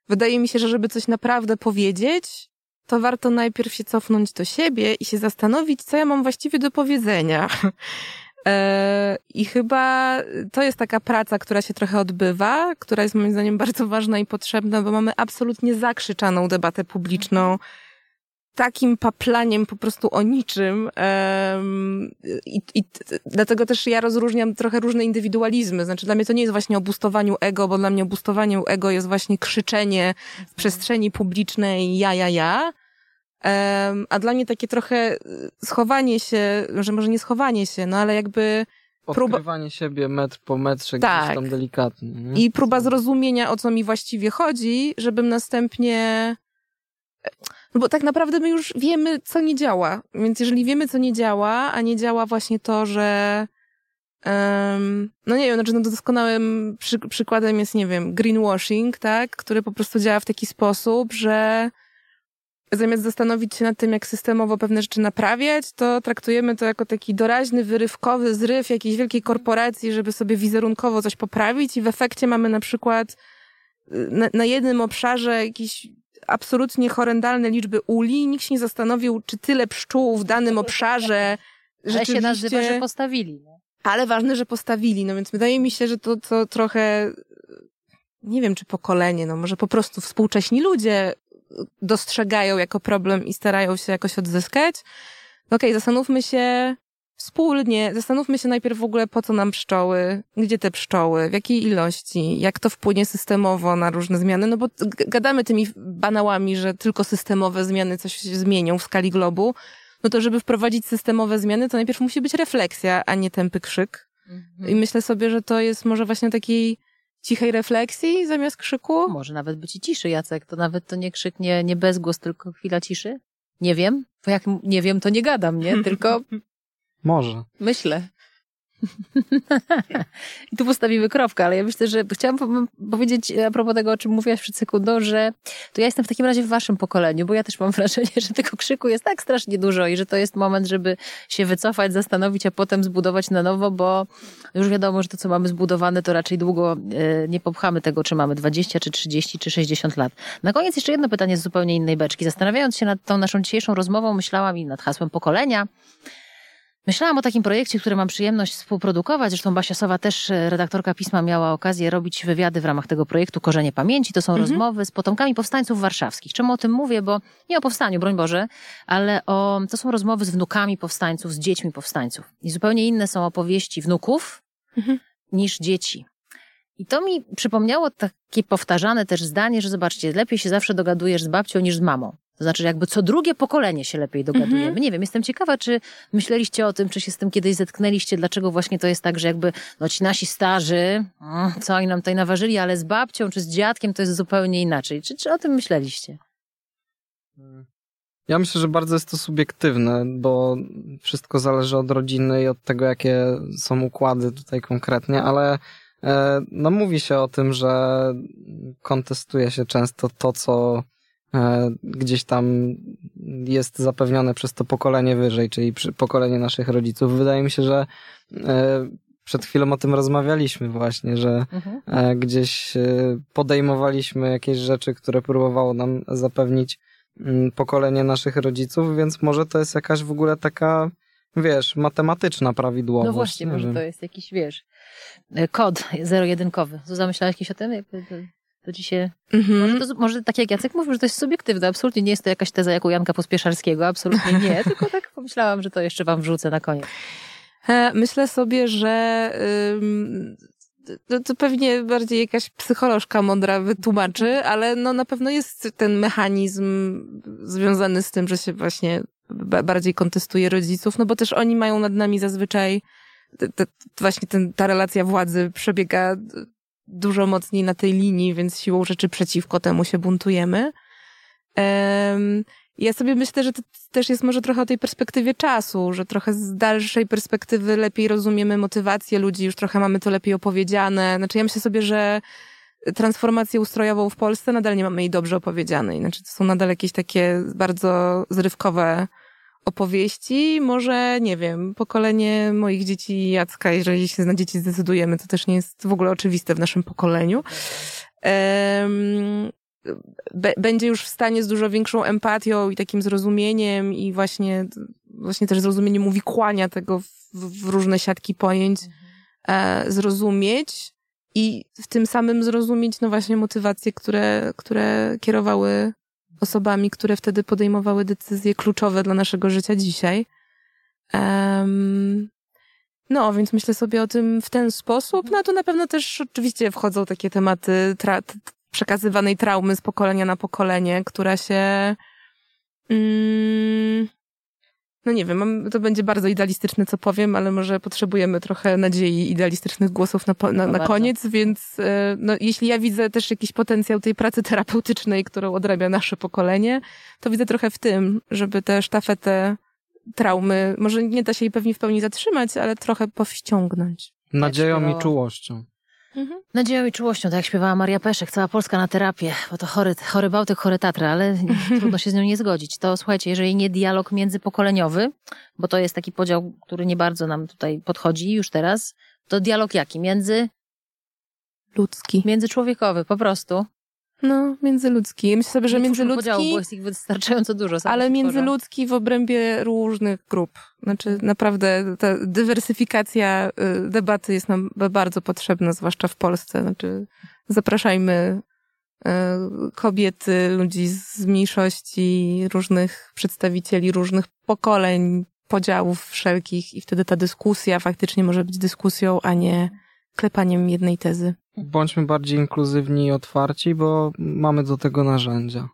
wydaje mi się, że żeby coś naprawdę powiedzieć, to warto najpierw się cofnąć do siebie i się zastanowić, co ja mam właściwie do powiedzenia. E, I chyba to jest taka praca, która się trochę odbywa, która jest moim zdaniem bardzo ważna i potrzebna, bo mamy absolutnie zakrzyczaną debatę publiczną takim paplaniem po prostu o niczym. I, I dlatego też ja rozróżniam trochę różne indywidualizmy. Znaczy dla mnie to nie jest właśnie o boostowaniu ego, bo dla mnie o ego jest właśnie krzyczenie w przestrzeni publicznej ja, ja, ja a dla mnie takie trochę schowanie się, że może nie schowanie się, no ale jakby próba... Odkrywanie siebie metr po metrze tak. gdzieś tam delikatnie. Nie? I próba zrozumienia, o co mi właściwie chodzi, żebym następnie... No bo tak naprawdę my już wiemy, co nie działa. Więc jeżeli wiemy, co nie działa, a nie działa właśnie to, że... Um, no nie wiem, znaczy no doskonałym przy, przykładem jest, nie wiem, greenwashing, tak? Który po prostu działa w taki sposób, że zamiast zastanowić się nad tym, jak systemowo pewne rzeczy naprawiać, to traktujemy to jako taki doraźny, wyrywkowy zryw jakiejś wielkiej korporacji, żeby sobie wizerunkowo coś poprawić i w efekcie mamy na przykład y, na, na jednym obszarze jakieś absolutnie horrendalne liczby uli. Nikt się nie zastanowił, czy tyle pszczół w danym obszarze Ale się nazywa, że postawili. No. Ale ważne, że postawili. No więc wydaje mi się, że to, to trochę nie wiem, czy pokolenie, no może po prostu współcześni ludzie dostrzegają jako problem i starają się jakoś odzyskać. No okej, okay, zastanówmy się wspólnie, zastanówmy się najpierw w ogóle po co nam pszczoły, gdzie te pszczoły, w jakiej ilości, jak to wpłynie systemowo na różne zmiany, no bo gadamy tymi banałami, że tylko systemowe zmiany coś zmienią w skali globu, no to żeby wprowadzić systemowe zmiany, to najpierw musi być refleksja, a nie tępy krzyk. Mhm. I myślę sobie, że to jest może właśnie taki cichej refleksji zamiast krzyku? Może nawet być i ciszy, Jacek. To nawet to nie krzyk, nie, nie bezgłos, tylko chwila ciszy. Nie wiem. Bo jak nie wiem, to nie gadam, nie? Tylko... Może. Myślę. I tu postawimy kropkę, ale ja myślę, że chciałam powiedzieć a propos tego, o czym mówiłaś przed sekundą, że to ja jestem w takim razie w waszym pokoleniu, bo ja też mam wrażenie, że tego krzyku jest tak strasznie dużo i że to jest moment, żeby się wycofać, zastanowić, a potem zbudować na nowo, bo już wiadomo, że to, co mamy zbudowane, to raczej długo e, nie popchamy tego, czy mamy 20, czy 30, czy 60 lat. Na koniec jeszcze jedno pytanie z zupełnie innej beczki. Zastanawiając się nad tą naszą dzisiejszą rozmową, myślałam i nad hasłem pokolenia, Myślałam o takim projekcie, który mam przyjemność współprodukować. Zresztą Basia Sowa, też e, redaktorka pisma, miała okazję robić wywiady w ramach tego projektu Korzenie Pamięci. To są mhm. rozmowy z potomkami powstańców warszawskich. Czemu o tym mówię? Bo nie o powstaniu, broń Boże, ale o, to są rozmowy z wnukami powstańców, z dziećmi powstańców. I zupełnie inne są opowieści wnuków mhm. niż dzieci. I to mi przypomniało takie powtarzane też zdanie, że zobaczcie, lepiej się zawsze dogadujesz z babcią niż z mamą. To znaczy, jakby co drugie pokolenie się lepiej dogadujemy. Mhm. Nie wiem, jestem ciekawa, czy myśleliście o tym, czy się z tym kiedyś zetknęliście, dlaczego właśnie to jest tak, że jakby no, ci nasi starzy, mm, co oni nam tutaj naważyli, ale z babcią czy z dziadkiem to jest zupełnie inaczej. Czy, czy o tym myśleliście? Ja myślę, że bardzo jest to subiektywne, bo wszystko zależy od rodziny i od tego, jakie są układy tutaj konkretnie, ale e, no mówi się o tym, że kontestuje się często to, co gdzieś tam jest zapewnione przez to pokolenie wyżej, czyli pokolenie naszych rodziców. Wydaje mi się, że e, przed chwilą o tym rozmawialiśmy właśnie, że mhm. E, gdzieś podejmowaliśmy jakieś rzeczy, które próbowało nam zapewnić mm, pokolenie naszych rodziców, więc może to jest jakaś w ogóle taka, wiesz, matematyczna prawidłowość. No właśnie, może to jest jakiś, wiesz, kod zero-jedynkowy. Zamyślałeś jakieś o tym? To ci się... Mhm. Może, to, może tak jak Jacek mówił, że to jest subiektywne. Absolutnie nie jest to jakaś teza jak u Janka Pospieszalskiego. Absolutnie nie. tylko tak pomyślałam, że to jeszcze wam wrzucę na koniec. E, myślę sobie, że to, to, pewnie bardziej jakaś psycholożka mądra wytłumaczy, ale no na pewno jest ten mechanizm związany z tym, że się właśnie bardziej kontestuje rodziców, no bo też oni mają nad nami zazwyczaj te, te, właśnie ten, ta relacja władzy przebiega dużo mocniej na tej linii, więc siłą rzeczy przeciwko temu się buntujemy. Ja sobie myślę, że to też jest może trochę o tej perspektywie czasu, że trochę z dalszej perspektywy lepiej rozumiemy motywację ludzi, już trochę mamy to lepiej opowiedziane. Znaczy ja myślę sobie, że transformację ustrojową w Polsce nadal nie mamy jej dobrze opowiedzianej. Znaczy to są nadal jakieś takie bardzo zrywkowe opowieści. Może, nie wiem, pokolenie moich dzieci Jacka, jeżeli się na dzieci zdecydujemy, to też nie jest w ogóle oczywiste w naszym pokoleniu. Um, będzie już w stanie z dużo większą empatią i takim zrozumieniem i właśnie, właśnie też zrozumieniem uwikłania tego w, w różne siatki pojęć e, zrozumieć i w tym samym zrozumieć, no właśnie, motywacje, które, które kierowały osobami, które wtedy podejmowały decyzje kluczowe dla naszego życia dzisiaj. Um, no, więc myślę sobie o tym w ten sposób. No, tu na pewno też oczywiście wchodzą takie tematy tra przekazywanej traumy z pokolenia na pokolenie, która się Mm, no nie wiem, mam, to będzie bardzo idealistyczne, co powiem, ale może potrzebujemy trochę nadziei idealistycznych głosów na, na, No na koniec, więc e, no, jeśli ja widzę też jakiś potencjał tej pracy terapeutycznej, którą odrabia nasze pokolenie, to widzę trochę w tym, żeby tę sztafetę traumy, może nie da się jej pewnie w pełni zatrzymać, ale trochę powściągnąć. Nadzieją i czułością. Nadzieją i czułością, tak jak śpiewała Maria Peszek, cała Polska na terapię, bo to chory, chory Bałtyk, chory Tatra, ale trudno się z nią nie zgodzić. To słuchajcie, jeżeli nie dialog międzypokoleniowy, bo to jest taki podział, który nie bardzo nam tutaj podchodzi już teraz, to dialog jaki? Między, Ludzki. międzyczłowiekowy, po prostu. No, międzyludzki. Myślę sobie, że twórzmy podziału, międzyludzki, bo jest ich wystarczająco dużo. ale tworzą. międzyludzki w obrębie różnych grup. Znaczy, naprawdę ta dywersyfikacja y, debaty jest nam bardzo potrzebna, zwłaszcza w Polsce. Znaczy, zapraszajmy y, kobiety, ludzi z mniejszości, różnych przedstawicieli, różnych pokoleń, podziałów wszelkich i wtedy ta dyskusja faktycznie może być dyskusją, a nie klepaniem jednej tezy. Bądźmy bardziej inkluzywni i otwarci, bo mamy do tego narzędzia.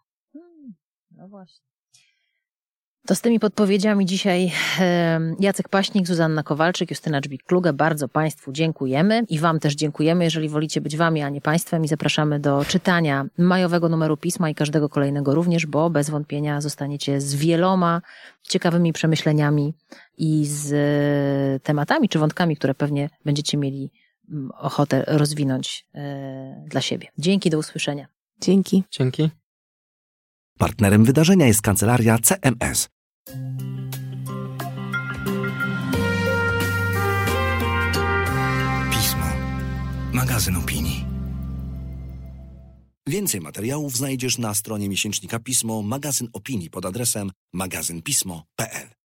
No właśnie. To z tymi podpowiedziami dzisiaj Jacek Paśnik, Zuzanna Kowalczyk, Justyna Dżbik-Kluge. Bardzo Państwu dziękujemy i Wam też dziękujemy, jeżeli wolicie być Wami, a nie Państwem i zapraszamy do czytania majowego numeru pisma i każdego kolejnego również, bo bez wątpienia zostaniecie z wieloma ciekawymi przemyśleniami i z tematami czy wątkami, które pewnie będziecie mieli ochotę rozwinąć e, dla siebie. Dzięki, do usłyszenia. Dzięki. Dzięki. Partnerem wydarzenia jest kancelaria CMS. Pismo. Magazyn opinii. Więcej materiałów znajdziesz na stronie miesięcznika Pismo, magazyn opinii pod adresem magazynpismo.pl.